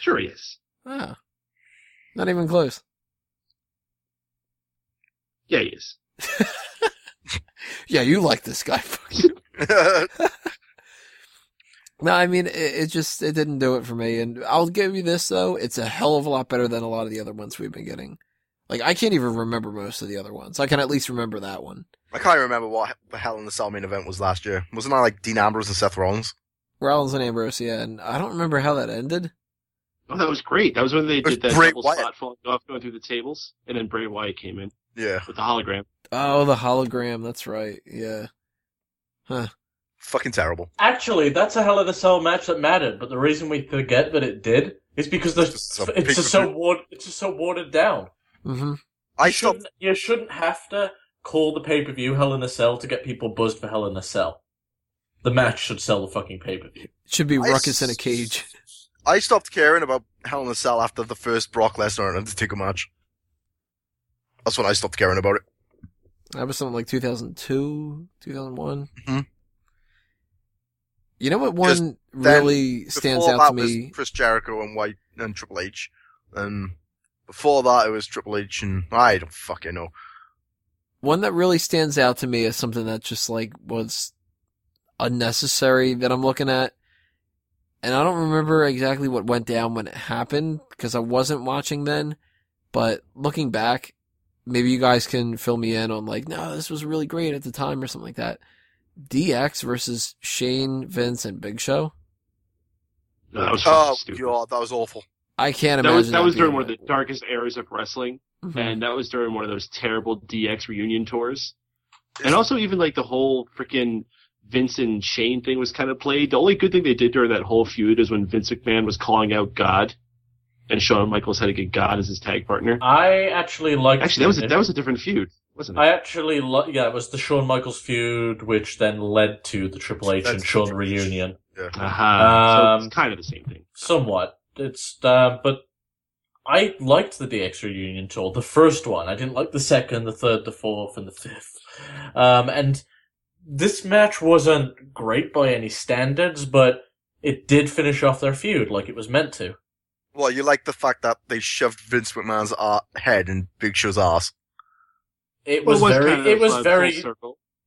Sure he is. Ah, not even close. Yeah, he is. Yeah, you like this guy. no, I mean it, it just it didn't do it for me. And I'll give you this though, it's a hell of a lot better than a lot of the other ones we've been getting. Like I can't even remember most of the other ones. I can at least remember that one. I can't even remember what the Hell in the Cell main event was last year. Wasn't that like Dean Ambrose and Seth Rollins? Rollins and Ambrose, yeah, and I don't remember how that ended. Oh, that was great. That was when they was did that Bray double Wyatt. spot falling off going through the tables, and then Bray Wyatt came in. Yeah, with the hologram. Oh, the hologram. That's right. Yeah. Fucking terrible. Actually, that's a Hell of a Cell match that mattered, but the reason we forget that it did is because It's just a it's just so pay-per-view. ward, it's just so watered down. hmm I you shouldn't, you shouldn't have to call the pay per view Hell in a Cell to get people buzzed for Hell in a Cell. The match should sell the fucking pay per view. Should be I ruckus in a cage. I stopped caring about Hell in a Cell after the first Brock Lesnar and Undertaker match. That's when I stopped caring about it. That was something like 2002, 2001. Mhm. You know what one really stands out to me? was Chris Jericho and White and Triple H, and before that it was Triple H and I don't fucking know. One that really stands out to me is something that just like was unnecessary that I'm looking at. And I don't remember exactly what went down when it happened because I wasn't watching then. But looking back, maybe you guys can fill me in on like, no, this was really great at the time or something like that. DX versus Shane, Vince, and Big Show. No, that was Oh stupid. god, that was awful. I can't That imagine. was that was during one of that- the darkest eras of wrestling, Mhm. and that was during one of those terrible DX reunion tours. And also, even like the whole freaking Vince and Shane thing was kind of played. The only good thing they did during that whole feud is when Vince McMahon was calling out God, and Shawn Michaels had to get God as his tag partner. I actually liked. Actually, that was a, that was a different feud, wasn't it? I actually li- yeah, it was the Shawn Michaels feud, which then led to the Triple H That's and Shawn Triple H. reunion. Aha. Um, so it's kind of the same thing. Somewhat. It's uh, but I liked the DX reunion tour, the first one. I didn't like the second, the third, the fourth, and the fifth. Um, and this match wasn't great by any standards, but it did finish off their feud like it was meant to. Well, you like the fact that they shoved Vince McMahon's uh, head in Big Show's ass. It was, very, it was very,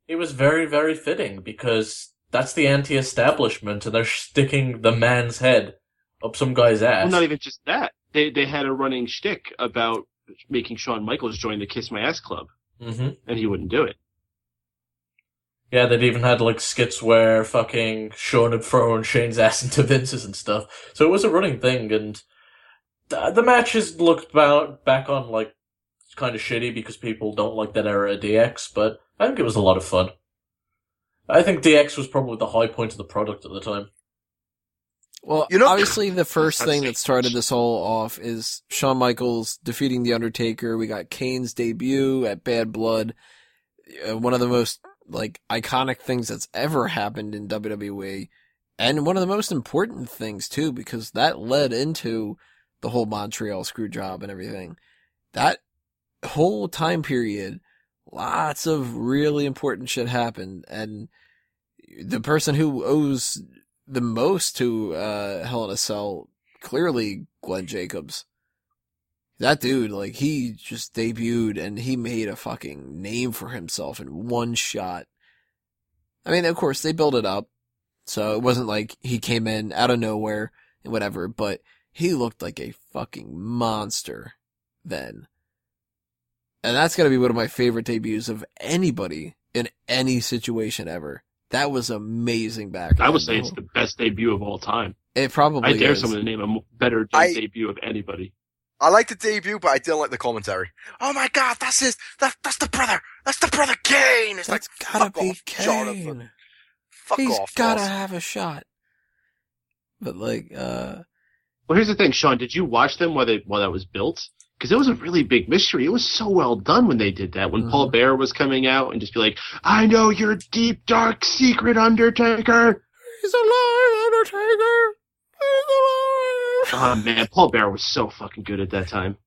it was very, very fitting because that's the anti-establishment, and they're sticking the man's head up some guy's ass. Well, not even just that. They they had a running shtick about making Shawn Michaels join the Kiss My Ass Club, hmm and he wouldn't do it. Yeah, they'd even had like skits where fucking Shawn had thrown Shane's ass into Vince's and stuff. So it was a running thing, and th- the matches looked ba- back on like kind of shitty because people don't like that era of DX, but I think it was a lot of fun. I think DX was probably the high point of the product at the time. Well, You know- obviously the first thing that started this all off is Shawn Michaels defeating The Undertaker. We got Kane's debut at Badd Blood. Uh, one of the most, like, iconic things that's ever happened in WWE. And one of the most important things, too, because that led into the whole Montreal screw job and everything. That whole time period, lots of really important shit happened. And the person who owes the most to uh, Hell in a Cell, clearly Glenn Jacobs. That dude, like, he just debuted and he made a fucking name for himself in one shot. I mean, of course, they built it up. So it wasn't like he came in out of nowhere and whatever, but he looked like a fucking monster then. And that's gotta be one of my favorite debuts of anybody in any situation ever. That was amazing back I would say it's the best debut of all time. It probably I dare is. someone to name a better I- debut of anybody. I like the debut, but I didn't like the commentary. Oh my god, that's his, that, that's the brother, that's the brother Kane! It's That's like, gotta be off, Jonathan. Kane. Fuck He's off, gotta boss. have a shot. But like, uh, Well, here's the thing, Sean. Did you watch them while they while that was built? Because it was a really big mystery. It was so well done when they did that. When Paul Bearer was coming out and just be like, "I know your deep dark secret, Undertaker." he's alive, Undertaker. He's alive. Oh man, Paul Bearer was so fucking good at that time.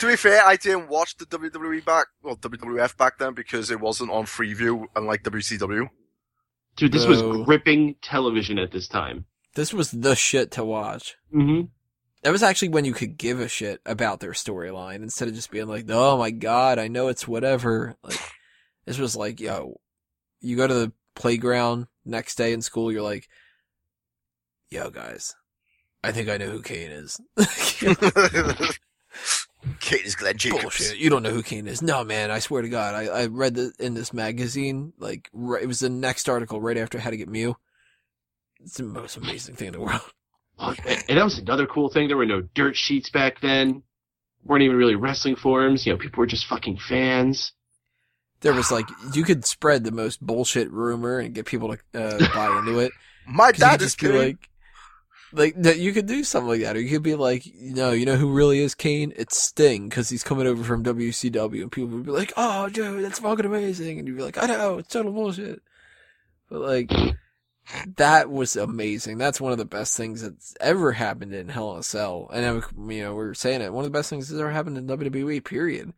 To be fair, I didn't watch the WWE back, well, WWF back then because it wasn't on Freeview, unlike WCW. Dude, this No. was gripping television at this time. This was the shit to watch. Mm-hmm. That was actually when you could give a shit about their storyline instead of just being like, "Oh my god, I know it's whatever." Like, this was like, yo, you go to the playground next day in school, you're like, "Yo, guys, I think I know who Kane is." Kane is Glenn Jacobs. Bullshit. You don't know who Kane is. No, man. I swear to God. I, I read the, in this magazine, like, right, it was the next article right after How to Get Mew. It's the most amazing thing in the world. And that was another cool thing. There were no dirt sheets back then. weren't even really wrestling forums. You know, people were just fucking fans. There was like you could spread the most bullshit rumor and get people to uh, buy into it. My you dad could is just be Kane. like, like that. You could do something like that, or you could be like, you know, you know who really is Kane? It's Sting because he's coming over from WCW, and people would be like, "Oh, dude, that's fucking amazing," and you'd be like, "I know, it's total bullshit," but like. That was amazing. That's one of the best things that's ever happened in Hell in a Cell. And, you know, we're saying it. One of the best things that's ever happened in WWE, period.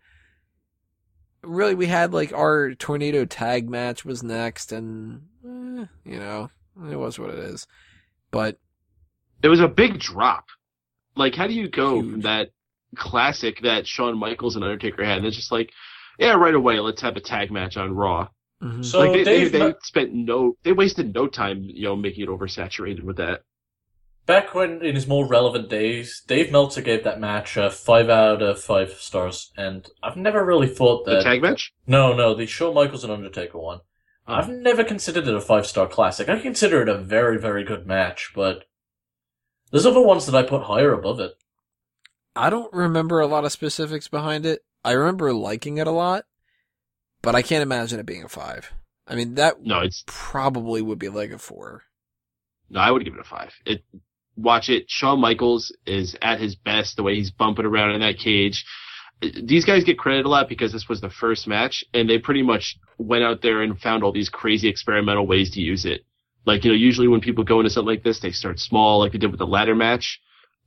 Really, we had, like, our tornado tag match was next, and, eh, you know, it was what it is. But It was a big drop. Like, how do you go Huge. from that classic that Shawn Michaels and Undertaker had, and it's just like, yeah, right away, let's have a tag match on Raw. Mhm. So like they, Dave, they, they Me- spent no, they wasted no time, you know, making it oversaturated with that. back when in his more relevant days, Dave Meltzer gave that match a five out of five stars, and I've never really thought that. The tag match? No, no, the Shawn Michaels and Undertaker one. I've never considered it a five star classic. I consider it a very, very good match, but there's other ones that I put higher above it. I don't remember a lot of specifics behind it. I remember liking it a lot, but I can't imagine it being a five. I mean, that No, it's probably would be like a four. no. I would give it a five. It watch it. Shawn Michaels is at his best. The way he's bumping around in that cage. These guys get credit a lot because this was the first match, and they pretty much went out there and found all these crazy experimental ways to use it. Like you know, usually when people go into something like this, they start small, like they did with the ladder match.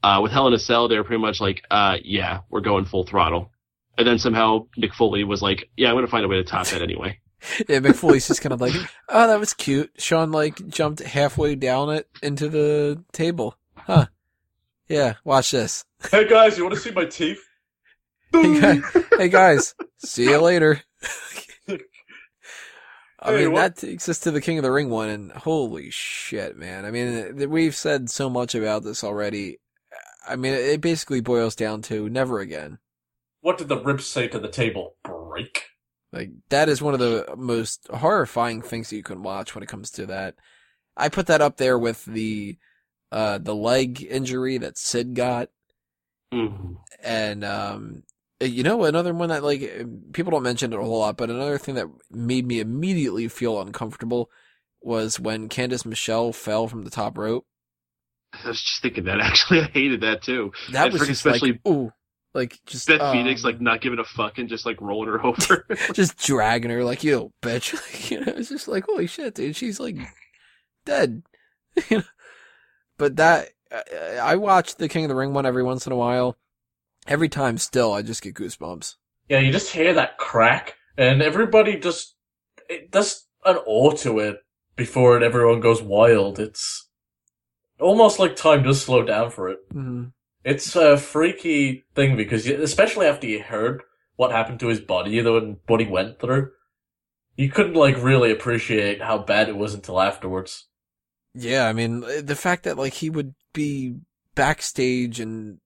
Uh, with Hell in a Cell, they're pretty much like, uh, yeah, we're going full throttle. And then somehow Mick Foley was like, yeah, I'm going to find a way to top that anyway. Yeah, Mick Foley's just kind of like, oh, that was cute. Shawn like jumped halfway down it into the table. Huh. Yeah, watch this. Hey guys, you want to see my teeth? Hey, guy- hey guys, see you later. I Hey, mean, what- that takes us to the King of the Ring one, and holy shit, man. I mean, we've said so much about this already. I mean, it basically boils down to never again. What did the ribs say to the table? Break. Like, that is one of the most horrifying things that you can watch when it comes to that. I put that up there with the, uh, the leg injury that Sid got. Mhm. And um, you know, another one that like people don't mention it a whole lot, but another thing that made me immediately feel uncomfortable was when Candice Michelle fell from the top rope. I was just thinking that actually. I hated that too. That And was just especially like ooh, like just Beth um, Phoenix like not giving a fuck and just like rolling her over. just dragging her like you know, bitch. Like, you know, it's just like holy shit, dude. She's like dead. You know? but that I- I watch the King of the Ring one every once in a while. Every time, still, I just get goosebumps. Yeah, you just hear that crack, and everybody just it does an awe to it before it, everyone goes wild. It's almost like time does slow down for it. Mm-hmm. It's a freaky thing because, you, especially after you heard what happened to his body, though, and what he went through, you couldn't like really appreciate how bad it was until afterwards. Yeah, I mean, the fact that like he would be backstage and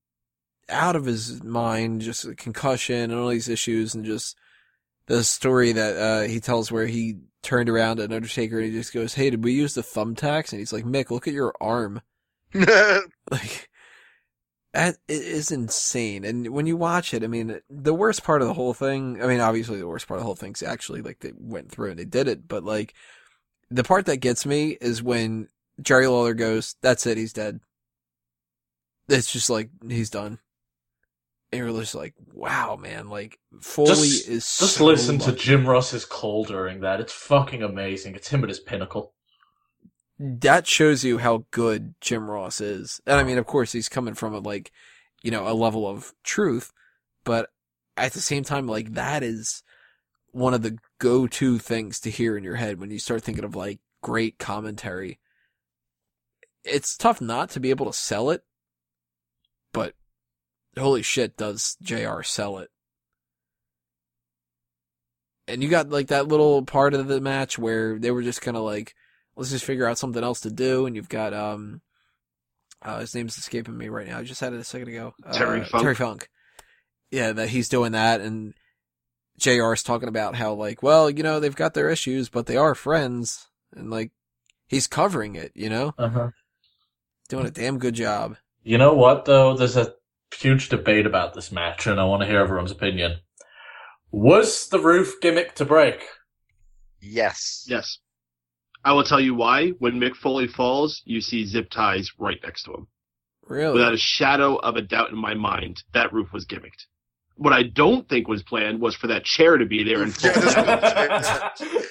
out of his mind, just a concussion and all these issues, and just the story that uh, he tells where he turned around at Undertaker and he just goes, "Hey, did we use the thumbtacks?" And he's like, "Mick, look at your arm." Like that it is insane. And when you watch it, I mean, the worst part of the whole thing. I mean, obviously, the worst part of the whole thing is actually like they went through and they did it. But like, the part that gets me is when Jerry Lawler goes, "That's it, he's dead." It's just like he's done. And you're just like, wow, man! Like Foley Just- is Just so listen to. Jim Ross's call during that. It's fucking amazing. It's him at his pinnacle. That shows you how good Jim Ross is. And I mean, of course, he's coming from a like, you know, a level of truth, but at the same time, like that is one of the go-to things to hear in your head when you start thinking of like great commentary. It's tough not to be able to sell it, but holy shit, does JR sell it. And you got like that little part of the match where they were just kind of like, let's just figure out something else to do. And you've got um, uh, his name's escaping me right now. I just had it a second ago. Uh, Terry Funk. Terry Funk. Yeah, that he's doing that, and JR's talking about how like, well, you know, they've got their issues, but they are friends, and like, he's covering it. You know, Uh huh. doing a damn good job. You know what though? There's a huge debate about this match, and I want to hear everyone's opinion. Was the roof gimmick to break? Yes. Yes. I will tell you why. When Mick Foley falls, you see zip ties right next to him. Really? Without a shadow of a doubt in my mind, that roof was gimmicked. What I don't think was planned was for that chair to be there and fall Yeah, down.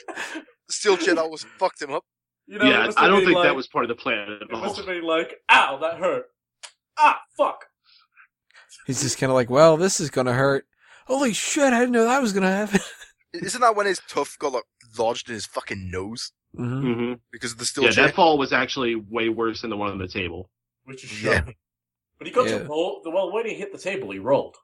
Steel chair that was fucked him up. You know, yeah, I don't think like, that was part of the plan at It must have been like, ow, that hurt. Ah, fuck. He's just kind of like, well, this is gonna hurt. Holy shit! I didn't know that was gonna happen. Isn't that when his tuff got like lodged in his fucking nose hmm hmm because of the steel Yeah, chair? that fall was actually way worse than the one on the table. Which is Yeah. shocking. But he got Yeah. to roll. Well, when he hit the table, he rolled.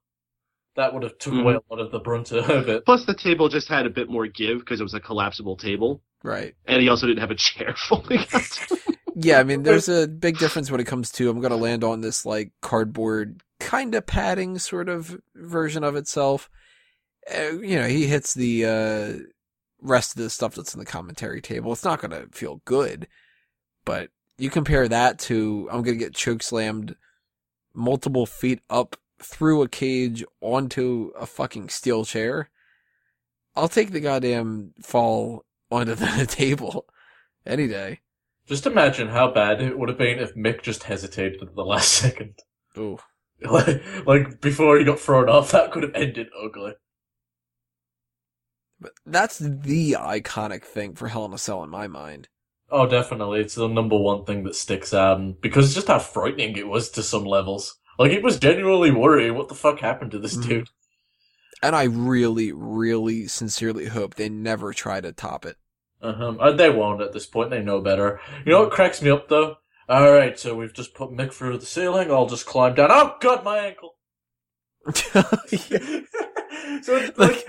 That would have took Mhm. away a lot of the brunt of it. Plus, the table just had a bit more give because it was a collapsible table, Right. and he also didn't have a chair folding out. Yeah, I mean, there's a big difference when it comes to I'm gonna land on this like cardboard kind of padding sort of version of itself. Uh, you know, he hits the uh, rest of the stuff that's in the commentary table. It's not gonna feel good, but you compare that to I'm gonna get choke slammed multiple feet up through a cage onto a fucking steel chair. I'll take the goddamn fall onto the table any day. Just imagine how bad it would have been if Mick just hesitated at the last second. Ooh. Like, like before he got thrown off, that could have ended ugly. But that's the iconic thing for Hell in a Cell in my mind. Oh, definitely. It's the number one thing that sticks out, and because just how frightening it was to some levels. Like, it was genuinely worrying what the fuck happened to this Mhm. dude. And I really, really sincerely hope they never try to top it. Uh-huh. Uh, they won't at this point. They know better. You know what cracks me up though? All right, so we've just put Mick through the ceiling. I'll just climb down. Oh God, my ankle! so it's like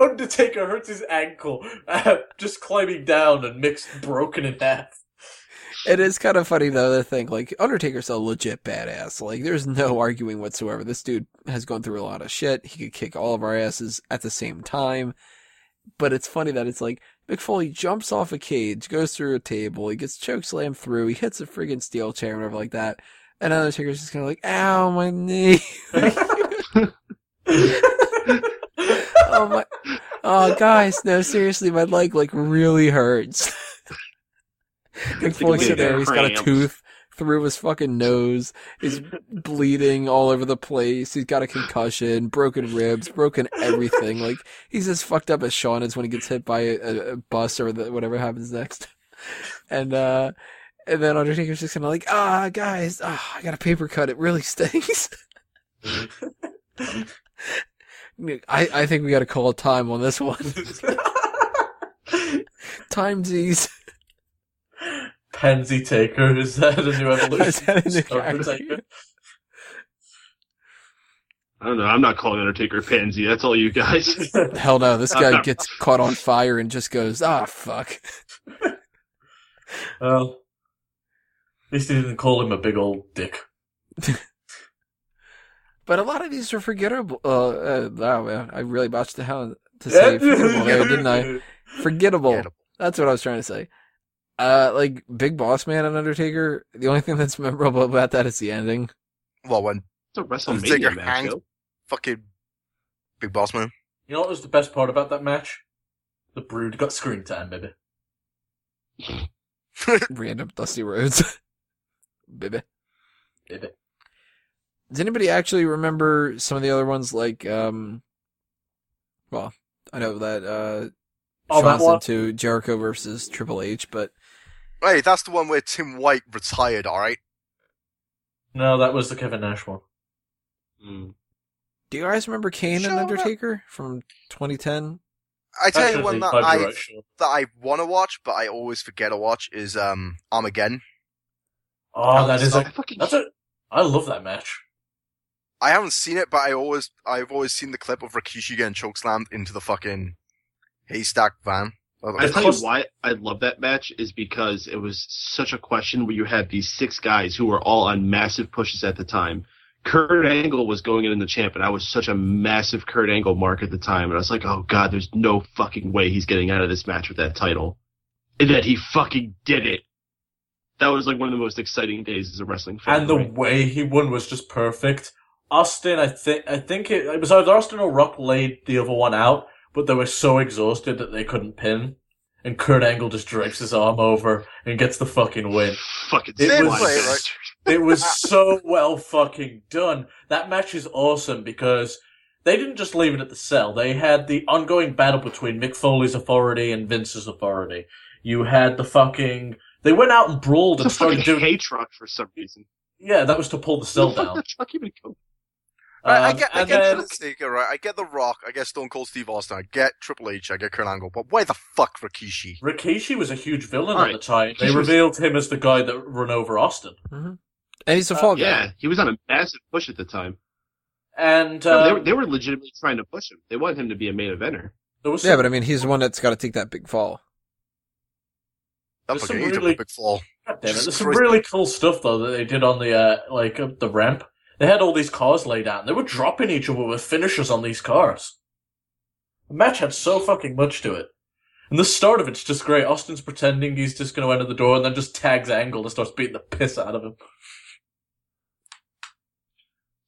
Undertaker hurts his ankle uh, just climbing down, and Mick's broken in half. it is kind of funny though to think like Undertaker's a legit badass. Like there's no arguing whatsoever. This dude has gone through a lot of shit. He could kick all of our asses at the same time. But it's funny that it's like Mick Foley jumps off a cage, goes through a table, he gets choke slammed through, he hits a friggin' steel chair and whatever like that. And Undertaker's just kind of like, ow, my knee. oh my, oh guys, no, seriously, my leg like really hurts. Mick Foley's sitting there, he's got a tooth through his fucking nose, he's bleeding all over the place, he's got a concussion, broken ribs, broken everything. Like he's as fucked up as Sean is when he gets hit by a, a, bus or the, whatever happens next. And uh, and then Undertaker's just kind of like, ah, guys, ah, I got a paper cut, it really stings. I, I think we got to call a time on this one. Timesies. Pansy Taker is that a new evolution? Is that a new character? Undertaker? I don't know. I'm not calling Undertaker pansy. That's all you guys. Hell no, this guy gets caught on fire and just goes, ah, fuck. Well, at least he didn't call him a big old dick. But a lot of these are forgettable. Uh, uh, oh man, I really botched the hell to say forgettable there, didn't I? Forgettable. Forgettable. That's what I was trying to say. Uh, like Big Boss Man and Undertaker. The only thing that's memorable about that is the ending. Well, when It's a Undertaker WrestleMania match, hanged- though. fucking Big Boss Man. You know what was the best part about that match? The Brood got screen time, baby. Random Dusty Rhodes. Baby. Baby. Does anybody actually remember some of the other ones? Like, um, well, I know that uh, Oh, that Sean's one? into Jericho versus Triple H, but Hey, that's the one where Tim White retired, alright? No, that was the Kevin Nash one. Mm. do you guys remember Kane Shut and up. Undertaker from 2010? I tell you one that I that I want to watch, but I always forget to watch is um Armageddon. Oh, that is I a, fucking that's a. I love that match. I haven't seen it, but I always I've always seen the clip of Rikishi getting chokeslammed into the fucking haystack van. I tell you why I love that match is because it was such a question where you had these six guys who were all on massive pushes at the time. Kurt Angle was going in the champ, and I was such a massive Kurt Angle mark at the time, and I was like, oh god, there's no fucking way he's getting out of this match with that title. And then he fucking did it. That was like one of the most exciting days as a wrestling fan. And the right? way he won was just perfect. Austin, I think I think it, it was either Austin or Rock laid the other one out, but they were so exhausted that they couldn't pin, and Kurt Angle just drapes his arm over and gets the fucking win. Fucking It was- play, right? It was so well fucking done. That match is awesome because they didn't just leave it at the cell. They had the ongoing battle between Mick Foley's authority and Vince's authority. You had the fucking. They went out and brawled It's a and started fucking doing. hay truck for some reason. Yeah, that was to pull the cell Where the fuck down. that truck even go? I Um, get, I get then- Undertaker, right? I get The Rock, I get Stone Cold Steve Austin, I get Triple H, I get Kurt Angle, but why the fuck Rikishi? Rikishi was a huge villain All at the time. They revealed him as the guy that ran over Austin. and he's a Uh, fall guy. Yeah, he was on a massive push at the time. And No, they, uh, were, they were legitimately trying to push him. They wanted him to be a main eventer. there was Yeah, but I mean, he's the one that's got to take that big fall. That There's fucking some really- big fall. God damn it. There's some really cool stuff though that they did on the uh, like uh, the ramp. They had all these cars laid out, and they were dropping each other with finishers on these cars. The match had so fucking much to it. And the start of it's just great. Austin's pretending he's just going to enter the door, and then just tags Angle and starts beating the piss out of him.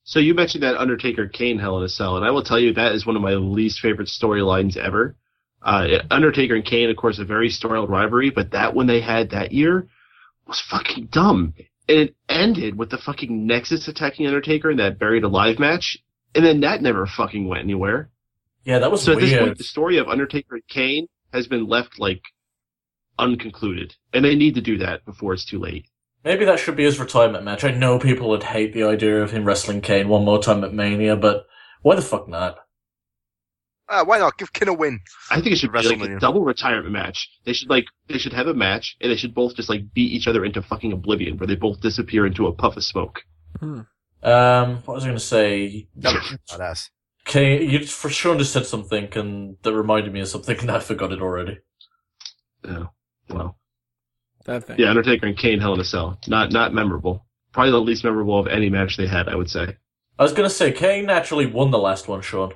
So you mentioned that Undertaker Kane Hell in a Cell, and I will tell you that is one of my least favorite storylines ever. Uh, Undertaker and Kane, of course, a very storied rivalry, but that one they had that year was fucking dumb. And it ended with the fucking Nexus attacking Undertaker in that Buried Alive match, and then that never fucking went anywhere. Yeah, that was So at this point, the story of Undertaker and Kane has been left like unconcluded, and they need to do that before it's too late. Maybe that should be his retirement match. I know people would hate the idea of him wrestling Kane one more time at Mania, but why the fuck not? Ah, why not? Give Kin a win. I think it should be like a double retirement match. They should like they should have a match and they should both just like beat each other into fucking oblivion where they both disappear into a puff of smoke. Um, what was I going to say? Badass. Kane, you for sure just said something, and that reminded me of something, and I forgot it already. Oh, well. That thing. Yeah, Undertaker and Kane Hell in a Cell. Not not memorable. Probably the least memorable of any match they had, I would say. I was going to say Kane actually won the last one, Sean.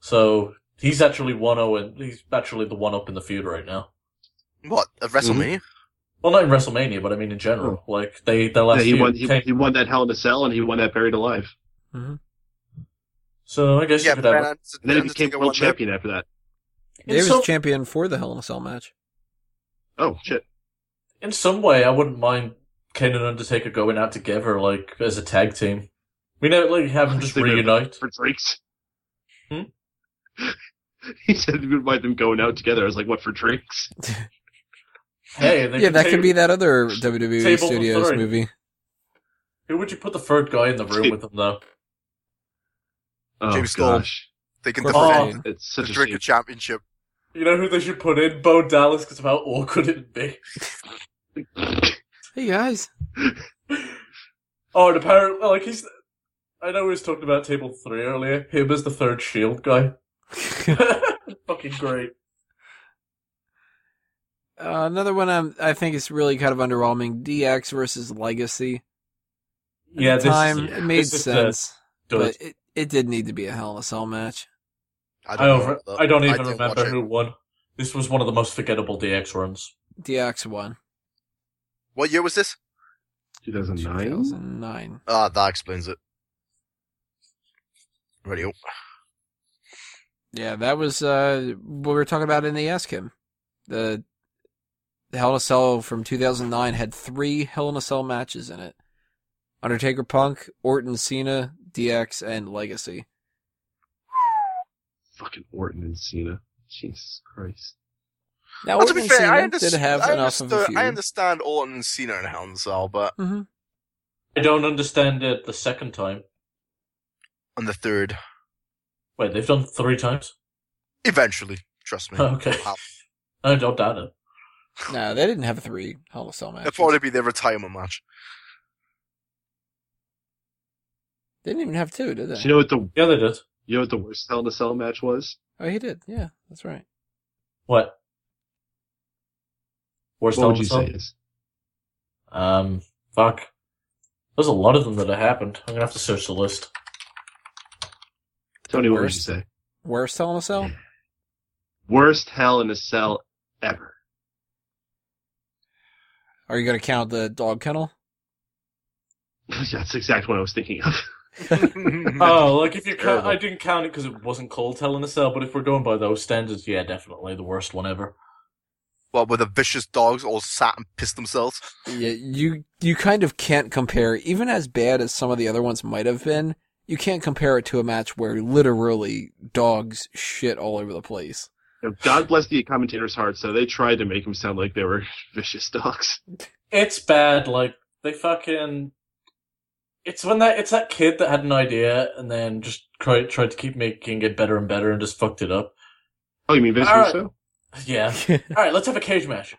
So he's actually one zero, and he's actually the one up in the feud right now. What? At WrestleMania? Well, not in WrestleMania, but I mean in general. Like they, their last Yeah, he feud. won he, Kane- he won that Hell in a Cell and he won that Buried Alive. so I guess Yeah, you could have. then it. And then he became won world the- champion after that. He was some- champion for the Hell in a Cell match. Oh shit. in some way, I wouldn't mind Kane and Undertaker going out together, like as a tag team. We know, like, have them just reunite. For drinks. Hmm? he said he would mind them going out together. I was like, what for drinks? Hey, they yeah, that take- could be that other WWE Studios movie. Who would you put the third guy in the room with them though? Oh James Storm. gosh. They can defend Kane. It's the such a drink a championship. You know who they should put in? Bo Dallas, because of how awkward it'd be. Hey guys. Oh, and apparently, like he's. I know we was talking about Table Three earlier. Him as the third Shield guy. Fucking great. Uh, another one I'm, I think is really kind of underwhelming. DX versus Legacy. At Yeah, the this time is, it made this sense, dud. but it, it did need to be a Hell in a Cell match. I I, don't, know, over, though. I don't even didn't remember who won. This was one of the most forgettable DX runs. DX won. What year was this? 2009? 2009. Ah, that explains it. Radio. Yeah, that was uh, what we were talking about in the Ask Him. The, the Hell in a Cell from 2009 had three Hell in a Cell matches in it. Undertaker Punk, Orton Cena, DX, and Legacy. Fucking Orton and Cena. Jesus Christ. Now, Well, to be fair, I, Cena understand, did have I, enough of a understood- I understand Orton and Cena in Hell in a Cell, but hmm I don't understand it the second time. on the third, Wait, they've done three times? eventually, trust me. Okay. Wow. I don't doubt it. No, they didn't have a three Hell in a Cell matches. It'll probably be their retirement match. They didn't even have two, did they? Do you know what the Yeah, they did. you know what the worst Hell in a Cell match was? Oh, he did. Yeah, that's right. What? Worst what would Hell you in a say is? Um, fuck. There's a lot of them that have happened. I'm gonna have to search the list. Tony, what would you worst? say? Worst Hell in a Cell? Worst Hell in a Cell ever. Are you going to count the dog kennel? That's exactly what I was thinking of. Oh, like if you count, I didn't count it because it wasn't called Hell in a Cell, but if we're going by those standards, yeah, definitely the worst one ever. well, where the vicious dogs all sat and pissed themselves. Yeah, you you kind of can't compare, even as bad as some of the other ones might have been. You can't compare it to a match where literally dogs shit all over the place. God bless the commentator's heart. So they tried to make him sound like they were vicious dogs. It's bad. Like they fucking. It's when that it's that kid that had an idea and then just tried tried to keep making it better and better and just fucked it up. Oh, you mean Vince All right. Russo? Yeah. All right, let's have a cage match.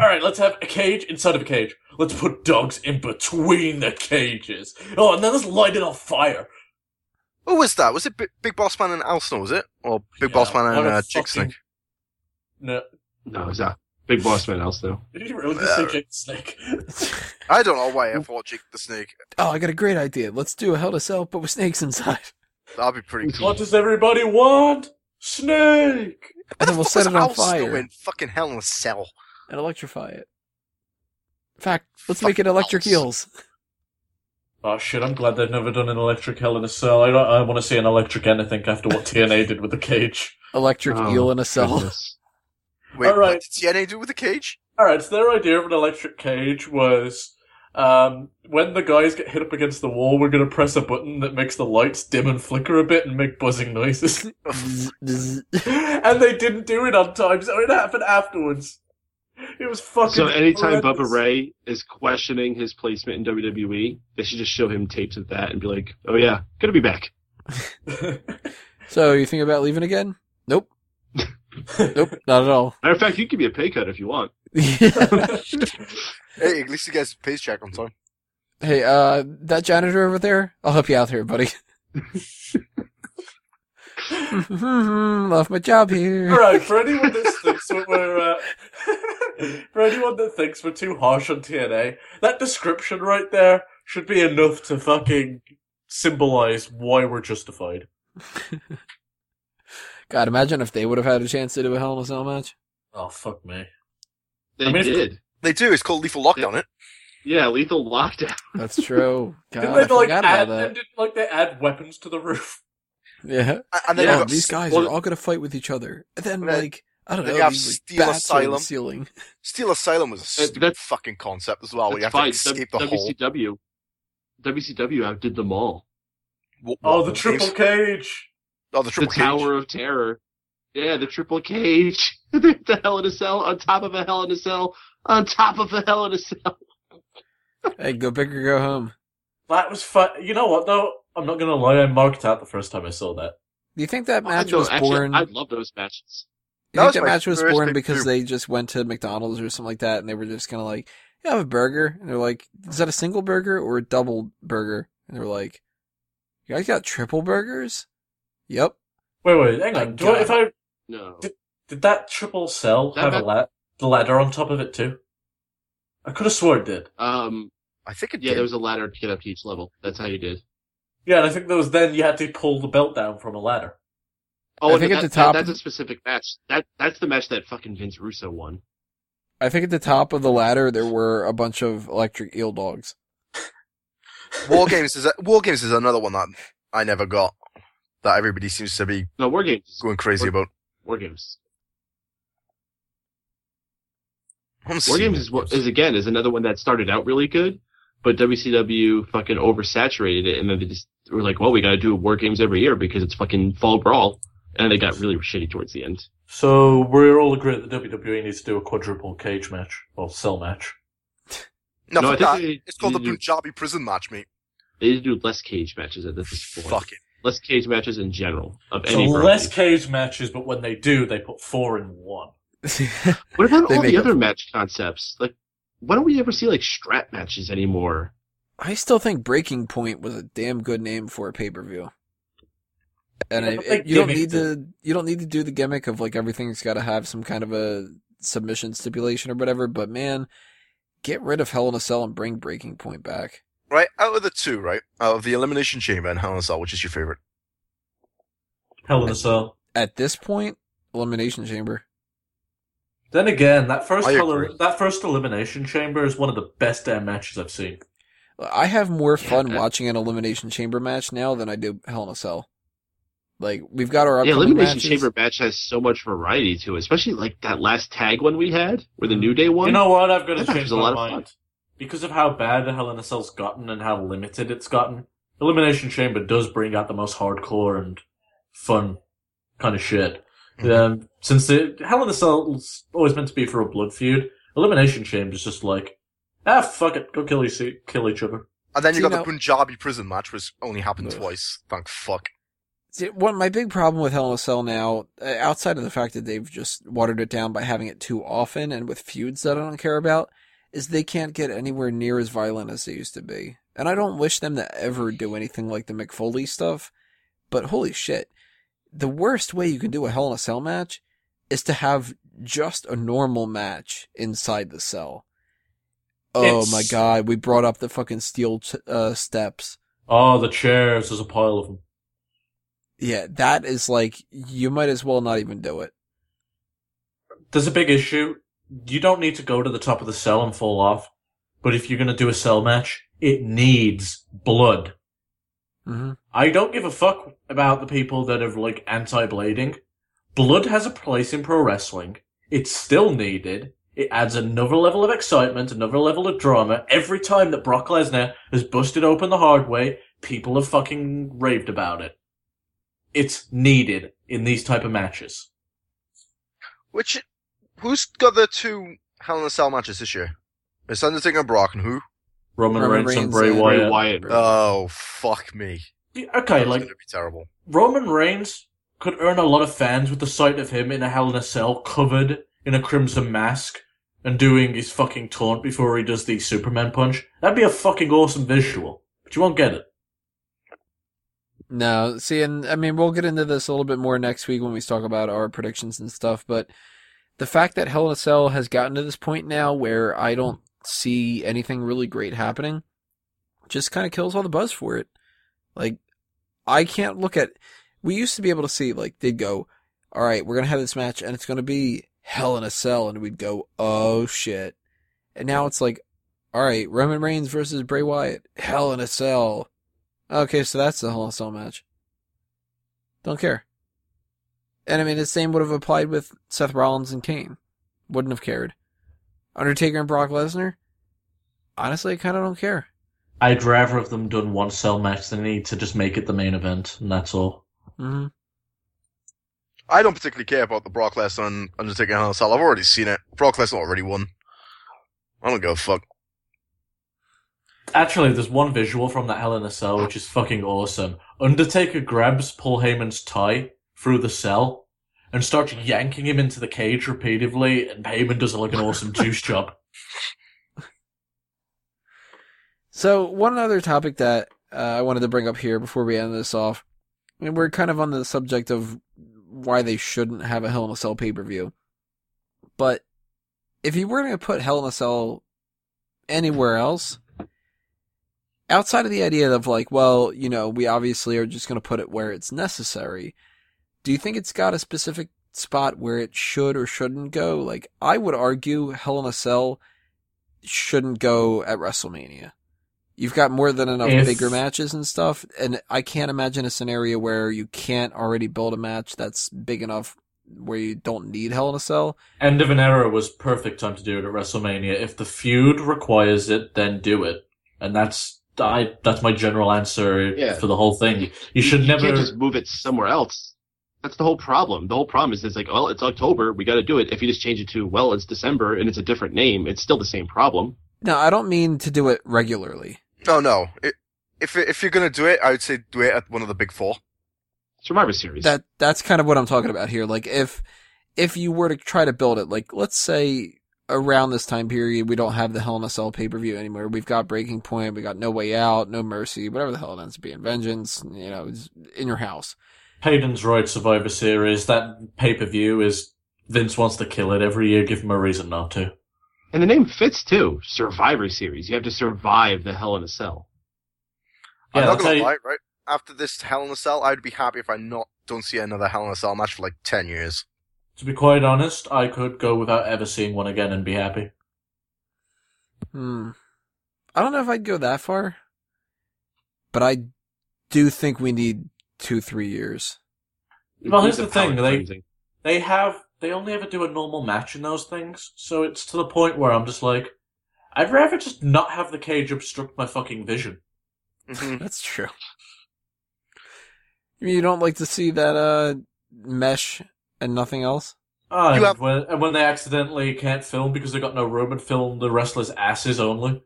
All right, let's have a cage inside of a cage. Let's put dogs in between the cages. Oh, and then let's light it on fire. Who was that? Was it Big, Big Boss Man and Al Snow, was it? Or Big Yeah, Boss Man and what a uh, Jig fucking- Snake? No, No, it's that Big Boss Man else though. did you really just say Uh, Jake the Snake? I don't know why I thought Jake the Snake. oh, I got a great idea. Let's do a Hell in a Cell, but with snakes inside. That'd be pretty cool. What does everybody want? Snake. And then we'll set it on Al Snow fire in fucking Hell in a Cell. And electrify it. In fact, let's make it electric else. eels. Oh shit! I'm glad they've never done an electric Hell in a Cell. I don't. I want to see an electric anything after what TNA did with the cage. Electric Oh, eel in a cell. goodness. Wait, All right. what did TNA do with the cage? All right, so their idea of an electric cage was um, when the guys get hit up against the wall, we're going to press a button that makes the lights dim and flicker a bit and make buzzing noises. And they didn't do it on time, so it happened afterwards. It was fucking. So anytime Bubba. Ray is questioning his placement in WWE, they should just show him tapes of that and be like, "Oh yeah, gonna be back." so you think about leaving again? Nope. Nope, not at all. Matter of fact, you can be a pay cut if you want. Hey, at least you guys pays check on time. hey, uh, that janitor over there, I'll help you out here, buddy. Love my job here. All right, for anyone that thinks that we're uh, for anyone that thinks we're too harsh on TNA, that description right there should be enough to fucking symbolize why we're justified. God, imagine if they would have had a chance to do a Hell in a Cell match. Oh fuck me! They I mean, did. They do. It's called Lethal Lockdown. It. Yeah, lethal lockdown. That's true. God, Didn't I they like forgot add? about that. Didn't like they add weapons to the roof? Yeah. And- And then Yeah, Oh, got these guys well- are all gonna fight with each other. And then, Then- like, I don't know, you have these like, Steel bats are in the Asylum. ceiling. Steel Asylum was a stupid that's- fucking concept as well. Where you have That's to fine. escape the hole. WCW. WCW outdid them all. What- Oh, the triple games? cage. Oh, the triple The triple Tower of Terror. Yeah, the triple cage. the Hell in a Cell on top of a Hell in a Cell on top of a Hell in a Cell. Hey, go big or go home. That was fun. You know what though? I'm not gonna lie. I marked out the first time I saw that. Do you think that match No, was actually, born? I love those matches. You That think that match was born because group. they just went to McDonald's or something like that, and they were just kind of like, "Yeah, I have a burger," and they're like, "Is that a single burger or a double burger?" And they're like, "You guys got triple burgers?" Yep. Wait, wait, hang on. Do I, if I No. Did- did that triple cell That have a la- the ladder on top of it too? I could have sworn it did. Um, I think it yeah, did. there was a ladder to get up to each level. That's how you did. Yeah, and I think there was then you had to pull the belt down from a ladder. Oh, I think and at that- the top- that- that's a specific match. That that's the match that fucking Vince Russo won. I think at the top of the ladder there were a bunch of electric eel dogs. War Games is a, War Games is another one that I never got. That everybody seems to be No, War Games. going crazy about. War Games. I'm War Games it. is what is again is another one that started out really good, but WCW fucking oversaturated it, and then they just were like, well, we got to do War Games every year because it's fucking Fall Brawl, and they got really shitty towards the end. So we're all agreed that WWE needs to do a quadruple cage match or cell match. No, No, I think they- It's called the they do- Punjabi prison match, mate. They need to do less cage matches at this point. Fuck it. Less cage matches in general of So any less cage matches, but when they do, they put four in one. What about all the other match concepts? Like, why don't we ever see like strap matches anymore? I still think Breaking Point was a damn good name for a pay per view. And Yeah, I, but you don't need to you don't need to do the gimmick of like everything's got to have some kind of a submission stipulation or whatever. But man, get rid of Hell in a Cell and bring Breaking Point back. Right, out of the two, right? Out of the Elimination Chamber and Hell in a Cell, which is your favorite? Hell in a cell. At this point, Elimination Chamber. Then again, that first I Hell- agree. that first elimination chamber is one of the best damn matches I've seen. I have more fun Yeah. watching an elimination chamber match now than I do Hell in a Cell. Like we've got our Yeah, Elimination matches. Chamber match has so much variety to it, especially like that last tag one we had, where the New Day won. You know what? I've got to change was a my lot of mind. Because of how bad Hell in a Cell's gotten and how limited it's gotten, Elimination Chamber does bring out the most hardcore and fun kind of shit. Mhm. Um, since the Hell in a Cell's always meant to be for a blood feud, Elimination Chamber's just like, ah, fuck it, go kill, each- kill each other. And then you Do you got know- the Punjabi prison match, which only happened Ugh. twice. Thank fuck. See, One my big problem with Hell in a Cell now, uh, outside of the fact that they've just watered it down by having it too often and with feuds that I don't care about, is they can't get anywhere near as violent as they used to be. And I don't wish them to ever do anything like the Mick Foley stuff, but holy shit. The worst way you can do a Hell in a Cell match is to have just a normal match inside the cell. Oh It's- my god, we brought up the fucking steel uh, steps. Oh, the chairs, there's a pile of them. Yeah, that is like, you might as well not even do it. There's a big issue. You don't need to go to the top of the cell and fall off. But if you're gonna do a cell match, it needs blood. Hmm I don't give a fuck about the people that are like anti-blading. Blood has a place in pro wrestling. It's still needed. It adds another level of excitement, another level of drama. Every time that Brock Lesnar has busted open the hard way, people have fucking raved about it. It's needed in these type of matches. Which, who's got the two Hell in a Cell matches this year? It's Undertaker and Brock and who? Roman, Roman Reigns, and Bray Wyatt. Bray Wyatt. Oh, fuck me. Yeah, Okay, That's like gonna be terrible. Roman Reigns could earn a lot of fans with the sight of him in a Hell in a Cell covered in a crimson mask and doing his fucking taunt before he does the Superman punch. That'd be a fucking awesome visual. But you won't get it. No, see, and I mean, we'll get into this a little bit more next week when we talk about our predictions and stuff, but the fact that Hell in a Cell has gotten to this point now where I don't see anything really great happening just kind of kills all the buzz for it. Like, I can't look at, we used to be able to see, like, they'd go, all right, we're going to have this match and it's going to be Hell in a Cell, and we'd go, oh shit. And now it's like, all right, Roman Reigns versus Bray Wyatt, Hell in a Cell. Okay, so that's the Hell in a Cell match. Don't care. And I mean, the same would have applied with Seth Rollins and Kane. Wouldn't have cared. Undertaker and Brock Lesnar? Honestly, I kind of don't care. I'd rather have them done one cell match than need to just make it the main event, and that's all. Mm-hmm. I don't particularly care about the Brock Lesnar and Undertaker Hell in a Cell. I've already seen it. Brock Lesnar already won. I don't give a fuck. Actually, there's one visual from that Hell in a Cell which is fucking awesome. Undertaker grabs Paul Heyman's tie through the cell and starts yanking him into the cage repeatedly, and Heyman does like an awesome juice job. So, one other topic that uh, I wanted to bring up here before we end this off, and we're kind of on the subject of why they shouldn't have a Hell in a Cell pay per view. But if you were going to put Hell in a Cell anywhere else, outside of the idea of like, well, you know, we obviously are just going to put it where it's necessary, do you think it's got a specific spot where it should or shouldn't go? Like, I would argue Hell in a Cell shouldn't go at WrestleMania. You've got more than enough If- bigger matches and stuff, and I can't imagine a scenario where you can't already build a match that's big enough where you don't need Hell in a Cell. End of an era was perfect time to do it at WrestleMania. If the feud requires it, then do it. And that's I that's my general answer Yeah. for the whole thing. You should never can't just move it somewhere else. That's the whole problem. The whole problem is it's like, well, it's October, we got to do it. If you just change it to, well, it's December and it's a different name, it's still the same problem. No, I don't mean to do it regularly. No, no. It, if if you're gonna do it, I would say do it at one of the big four. Survivor Series. That that's kind of what I'm talking about here. Like if if you were to try to build it, like let's say around this time period we don't have the Hell in a Cell pay per view anymore. We've got Breaking Point, we got No Way Out, No Mercy, whatever the hell it ends up being, Vengeance. You know, it's in your house. Hayden's right, Survivor Series, that pay per view is Vince wants to kill it every year, give him a reason not to. and the name fits too. Survivor Series. You have to survive the Hell in a Cell. Yeah, I'm not gonna you- lie, right? After this Hell in a Cell, I'd be happy if I not don't see another Hell in a Cell match for like ten years. To be quite honest, I could go without ever seeing one again and be happy. Hmm. I don't know if I'd go that far, but I do think we need two, three years. Well, here's the thing, they- cleansing. They have they only ever do a normal match in those things, so it's to the point where I'm just like, I'd rather just not have the cage obstruct my fucking vision. Mhm. That's true. You mean you don't like to see that uh mesh and nothing else? Oh, and, have- when, and when they accidentally can't film because they've got no room and film the wrestlers' asses only.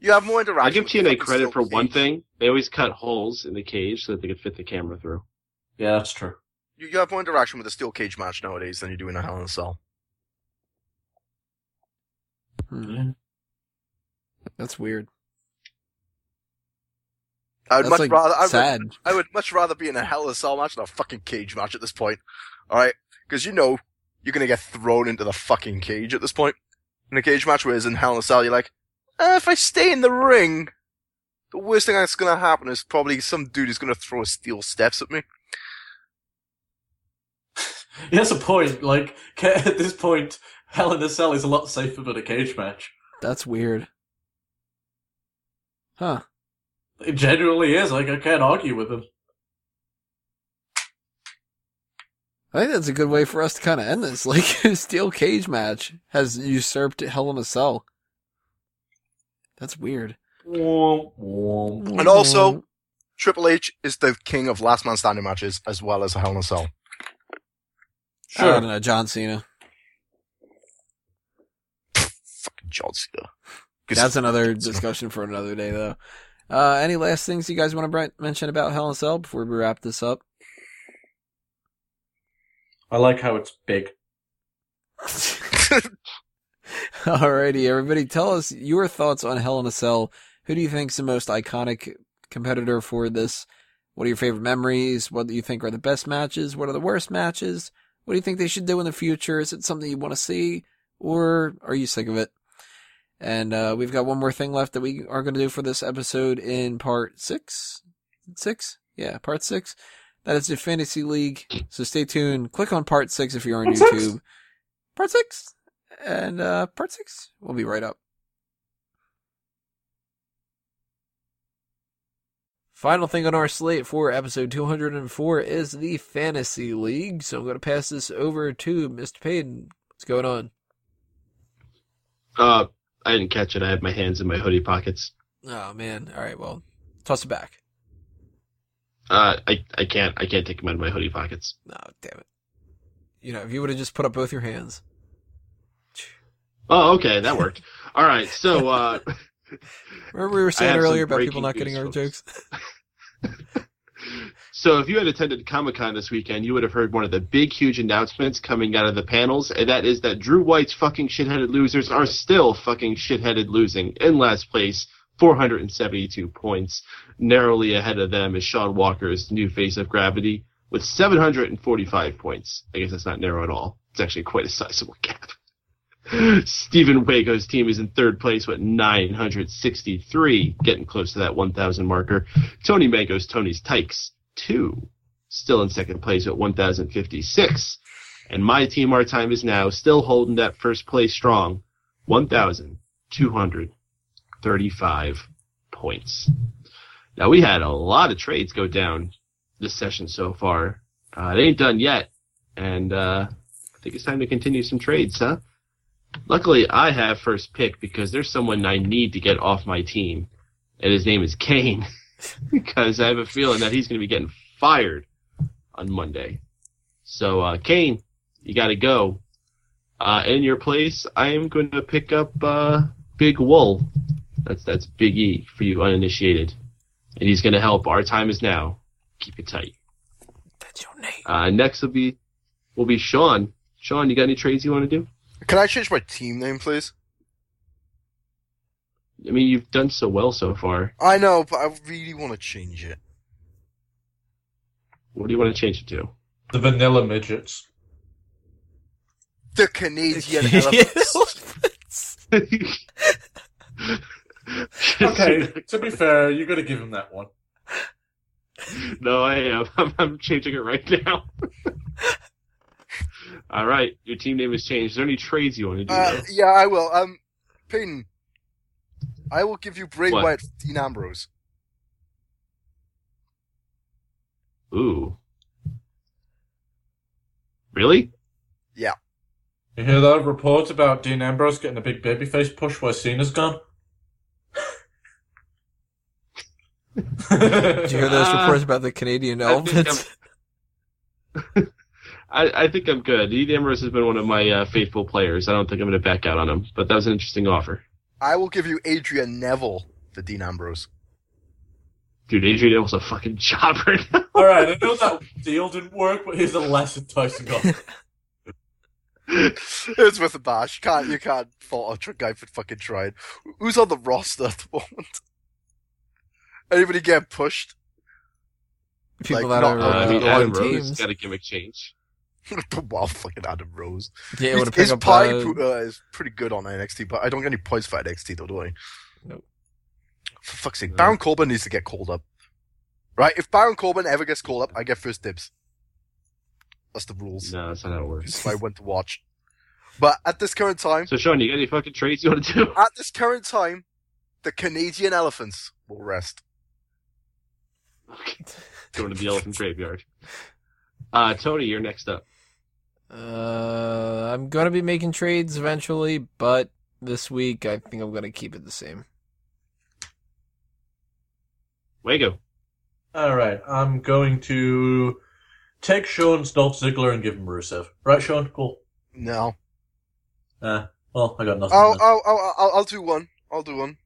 You have more interaction. I give with TNA credit for steel one thing. They always cut holes in the cage so that they could fit the camera through. Yeah, that's true. You, you have more interaction with a steel cage match nowadays than you do in a Hell in a Cell. Hmm, that's weird. I would That's much like rather. I would, sad. I would much rather be in a Hell in a Cell match than a fucking cage match at this point. All right, because you know you're gonna get thrown into the fucking cage at this point in a cage match. Whereas in Hell in a Cell, you're like, eh, if I stay in the ring, the worst thing that's gonna happen is probably some dude is gonna throw steel steps at me. He has a point. Like at this point, Hell in a Cell is a lot safer than a cage match. That's weird. Huh. It genuinely is. Like I can't argue with him. I think that's a good way for us to kind of end this. Like, a steel cage match has usurped Hell in a Cell. That's weird. And also- Triple H is the king of last man standing matches as well as a Hell in a Cell. I don't know, John Cena. Fucking John Cena. 'Cause- That's another discussion for another day, though. Uh, any last things you guys want to mention about Hell in a Cell before we wrap this up? I like how it's big. Alrighty, everybody, tell us your thoughts on Hell in a Cell. Who do you think's the most iconic competitor for this? What are your favorite memories? What do you think are the best matches? What are the worst matches? What do you think they should do in the future? Is it something you want to see, or are you sick of it? And uh, we've got one more thing left that we are going to do for this episode in part six. Six, yeah, part six. That is the fantasy league. So stay tuned. Click on part six if you're on Part six? YouTube. Part six and uh, part six will be right up. Final thing on our slate for episode 204 is the Fantasy League. So I'm going to pass this over to Mr. Payton. What's going on? Uh, I didn't catch it. I had my hands in my hoodie pockets. Oh, man. All right, well, toss it back. Uh, I, I can't, I can't take them out of my hoodie pockets. No, damn it. You know, if you would have just put up both your hands. Oh, okay, that worked. All right, so, uh, Remember we were saying earlier about people not getting our jokes? so if you had attended Comic Con this weekend, you would have heard one of the big, huge announcements coming out of the panels, and that is that Drew White's fucking shitheaded losers are still fucking shitheaded losing. In last place, 472 points. Narrowly ahead of them is Sean Walker's new face of gravity with 745 points. I guess that's not narrow at all. It's actually quite a sizable gap. Stephen Wago's team is in third place with 963, getting close to that 1,000 marker. Tony Mango's Tony's Tykes, two, still in second place at 1,056. And my team, our time is now still holding that first place strong, 1,235 points. Now we had a lot of trades go down this session so far. Uh, it ain't done yet, and uh, I think it's time to continue some trades, huh? Luckily, I have first pick because there's someone I need to get off my team, and his name is Kane, because I have a feeling that he's going to be getting fired on Monday. So, uh, Kane, you got to go. Uh, in your place, I am going to pick up uh, Big Wool. That's that's Big E for you uninitiated, and he's going to help. Our time is now. Keep it tight. That's your name. Uh, next will be will be Sean. Sean, you got any trades you want to do? Can I change my team name, please? I mean, you've done so well so far. I know, but I really want to change it. What do you want to change it to? The vanilla midgets. The Canadian elephants. Okay, to be fair, you got to give him that one. no, I am. I'm, I'm changing it right now. All right, your team name has changed. Is there any trades you want to do? Uh, yeah, I will. Um, Peyton, I will give you Bray What? Wyatt, Dean Ambrose. Ooh. Really? Yeah. You hear that report about Dean Ambrose getting a big babyface push where Cena's gone? Did you hear those Ah. reports about the Canadian I think elephants? I, I think I'm good. Dean Ambrose has been one of my uh, faithful players. I don't think I'm going to back out on him, but that was an interesting offer. I will give you Adrian Neville for Dean Ambrose. Dude, Adrian Neville's a fucking jobber. Alright, I know that deal didn't work, but here's a less enticing offer. it's with a bash. You can't you can't fault a guy for fucking trying. Who's on the roster at the moment? Anybody getting pushed? People Like, that not- are uh, I mean, on Adam Rose teams. got a gimmick change. Wow, fucking Adam Rose. Yeah, his want to pick his pie Uh, uh, is pretty good on NXT, but I don't get any points for NXT though, do I? Nope. For fuck's sake, No. Baron Corbin needs to get called up. Right? If Baron Corbin ever gets called up, I get first dibs. That's the rules. No, that's not how it works. is my one to watch. But at this current time, So, Sean, you got any fucking trades you want to do? at this current time, the Canadian elephants will rest. Going to the elephant graveyard. Uh, Tony, you're next up. Uh, I'm gonna be making trades eventually, but this week I think I'm gonna keep it the same. Wago. Alright, I'm going to take Sean's Dolph Ziggler and give him Rusev. Right, Sean? Cool. No. Uh, well, I got nothing. I'll, then. I'll, I'll, I'll, I'll do one. I'll do one.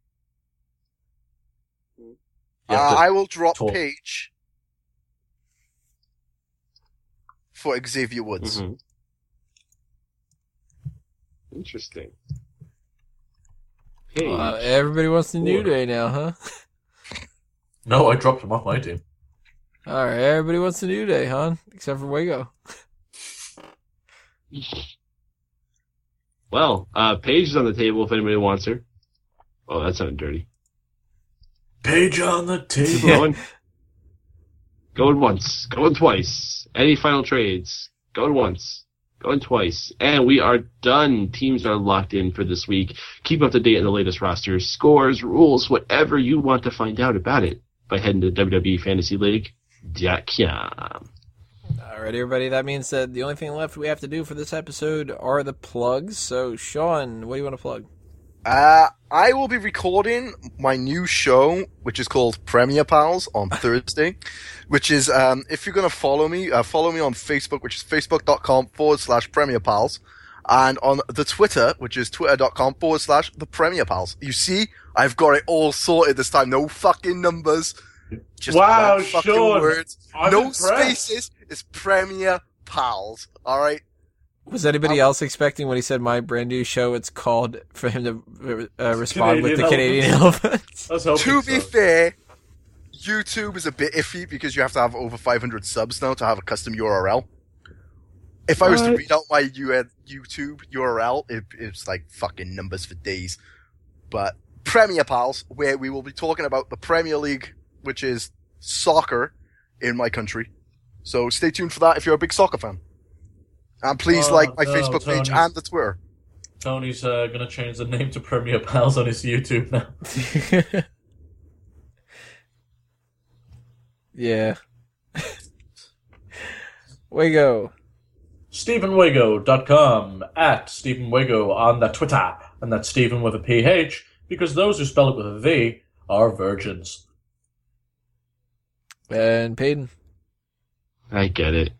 You Uh, I will drop talk. Paige for Xavier Woods. Mhm. Interesting. Hey, Uh, everybody wants the New Day now, huh? No, I dropped him off my team. All right, everybody wants the New Day, huh? Except for Wago. well, uh, Paige is on the table if anybody wants her. Oh, that sounded dirty. Page on the table. Going, once, going twice. Any final trades? Going once, going twice, and we are done. Teams are locked in for this week. Keep up to date on the latest rosters, scores, rules, whatever you want to find out about it by heading to WWE Fantasy League. com. All right, everybody. That means that the only thing left we have to do for this episode are the plugs. So, Sean, what do you want to plug? Uh, I will be recording my new show, which is called Premier Pals, on Thursday. Which is, um, if you're gonna follow me, uh, follow me on Facebook, which is facebook.com forward slash Premier Pals. And on the Twitter, which is twitter.com forward slash the Premier Pals. You see, I've got it all sorted this time. No fucking numbers. Just Wow, fucking Sean. words. I'm no impressed. spaces. It's Premier Pals. Alright? Was anybody else expecting when he said my brand new show? It's called for him to uh, respond with the Canadian elephants. I was To be so. fair, YouTube is a bit iffy because you have to have over 500 subs now to have a custom URL. If I was to read out my YouTube URL, it, it's like fucking numbers for days. But Premier Pals, where we will be talking about the Premier League, which is soccer in my country. So stay tuned for that if you're a big soccer fan. And please Oh, like my no, Facebook page and the Twitter. Tony's uh, gonna change the name to Premier Pals on his YouTube now. yeah. Wago. StephenWigo.com at Stephen Wigo on the Twitter, and that's Stephen with a PH, because those who spell it with a V are virgins. And Peyton. I get it.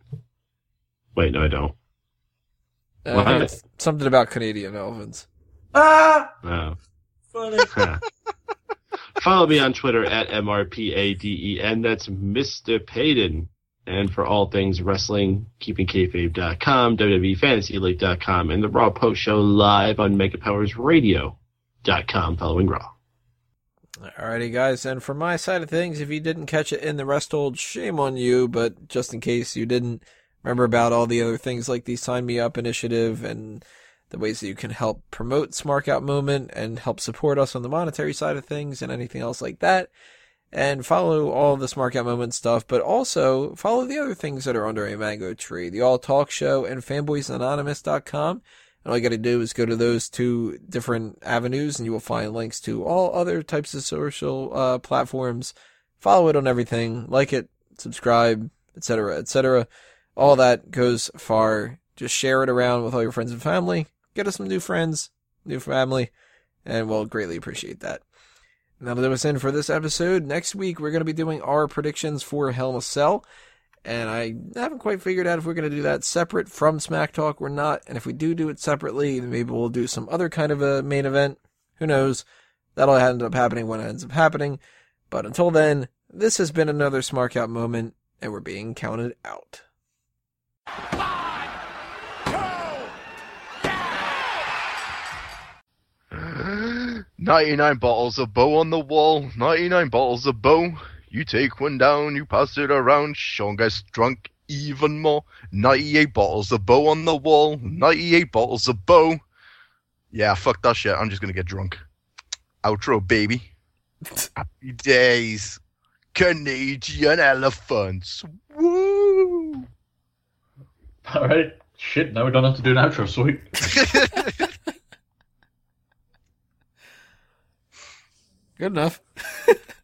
Wait, no, I don't. Uh, What? something about Canadian elephants. Ah! Oh. Funny. Follow me on Twitter at MRPADEN. That's Mr. Payton. And for all things wrestling, keepingkayfabe.com, WWEFantasyLeague.com, and the Raw Post Show live on MegaPowersRadio.com following Raw. Alrighty, guys. And for my side of things, if you didn't catch it in the rest hold, shame on you. But just in case you didn't remember about all the other things like the Sign Me Up initiative and the ways that you can help promote Smark Out Moment and help support us on the monetary side of things and anything else like that. And follow all the Smark Out Moment stuff, but also follow the other things that are under a mango tree. The All Talk Show and FanboysAnonymous.com. And all you got to do is go to those two different avenues and you will find links to all other types of social uh, platforms. Follow it on everything, like it, subscribe, etc., etc. All that goes far. Just share it around with all your friends and family. Get us some new friends, new family, and we'll greatly appreciate that. Now that was in for this episode. Next week we're going to be doing our predictions for Hell in a Cell, and I haven't quite figured out if we're going to do that separate from Smack Talk or not. And if we do do it separately, then maybe we'll do some other kind of a main event. Who knows? That'll end up happening when it ends up happening. But until then, this has been another Smark Out moment, and we're being counted out. 99 bottles of bow on the wall, 99 bottles of bow. You take one down, you pass it around, Sean gets drunk even more. 98 bottles of bow on the wall, 98 bottles of bow. Yeah, fuck that shit, I'm just gonna get drunk. Outro, baby. Happy days. Canadian elephants. Woo! All right. Shit. Now we don't have to do an outro. Sweet. Good enough.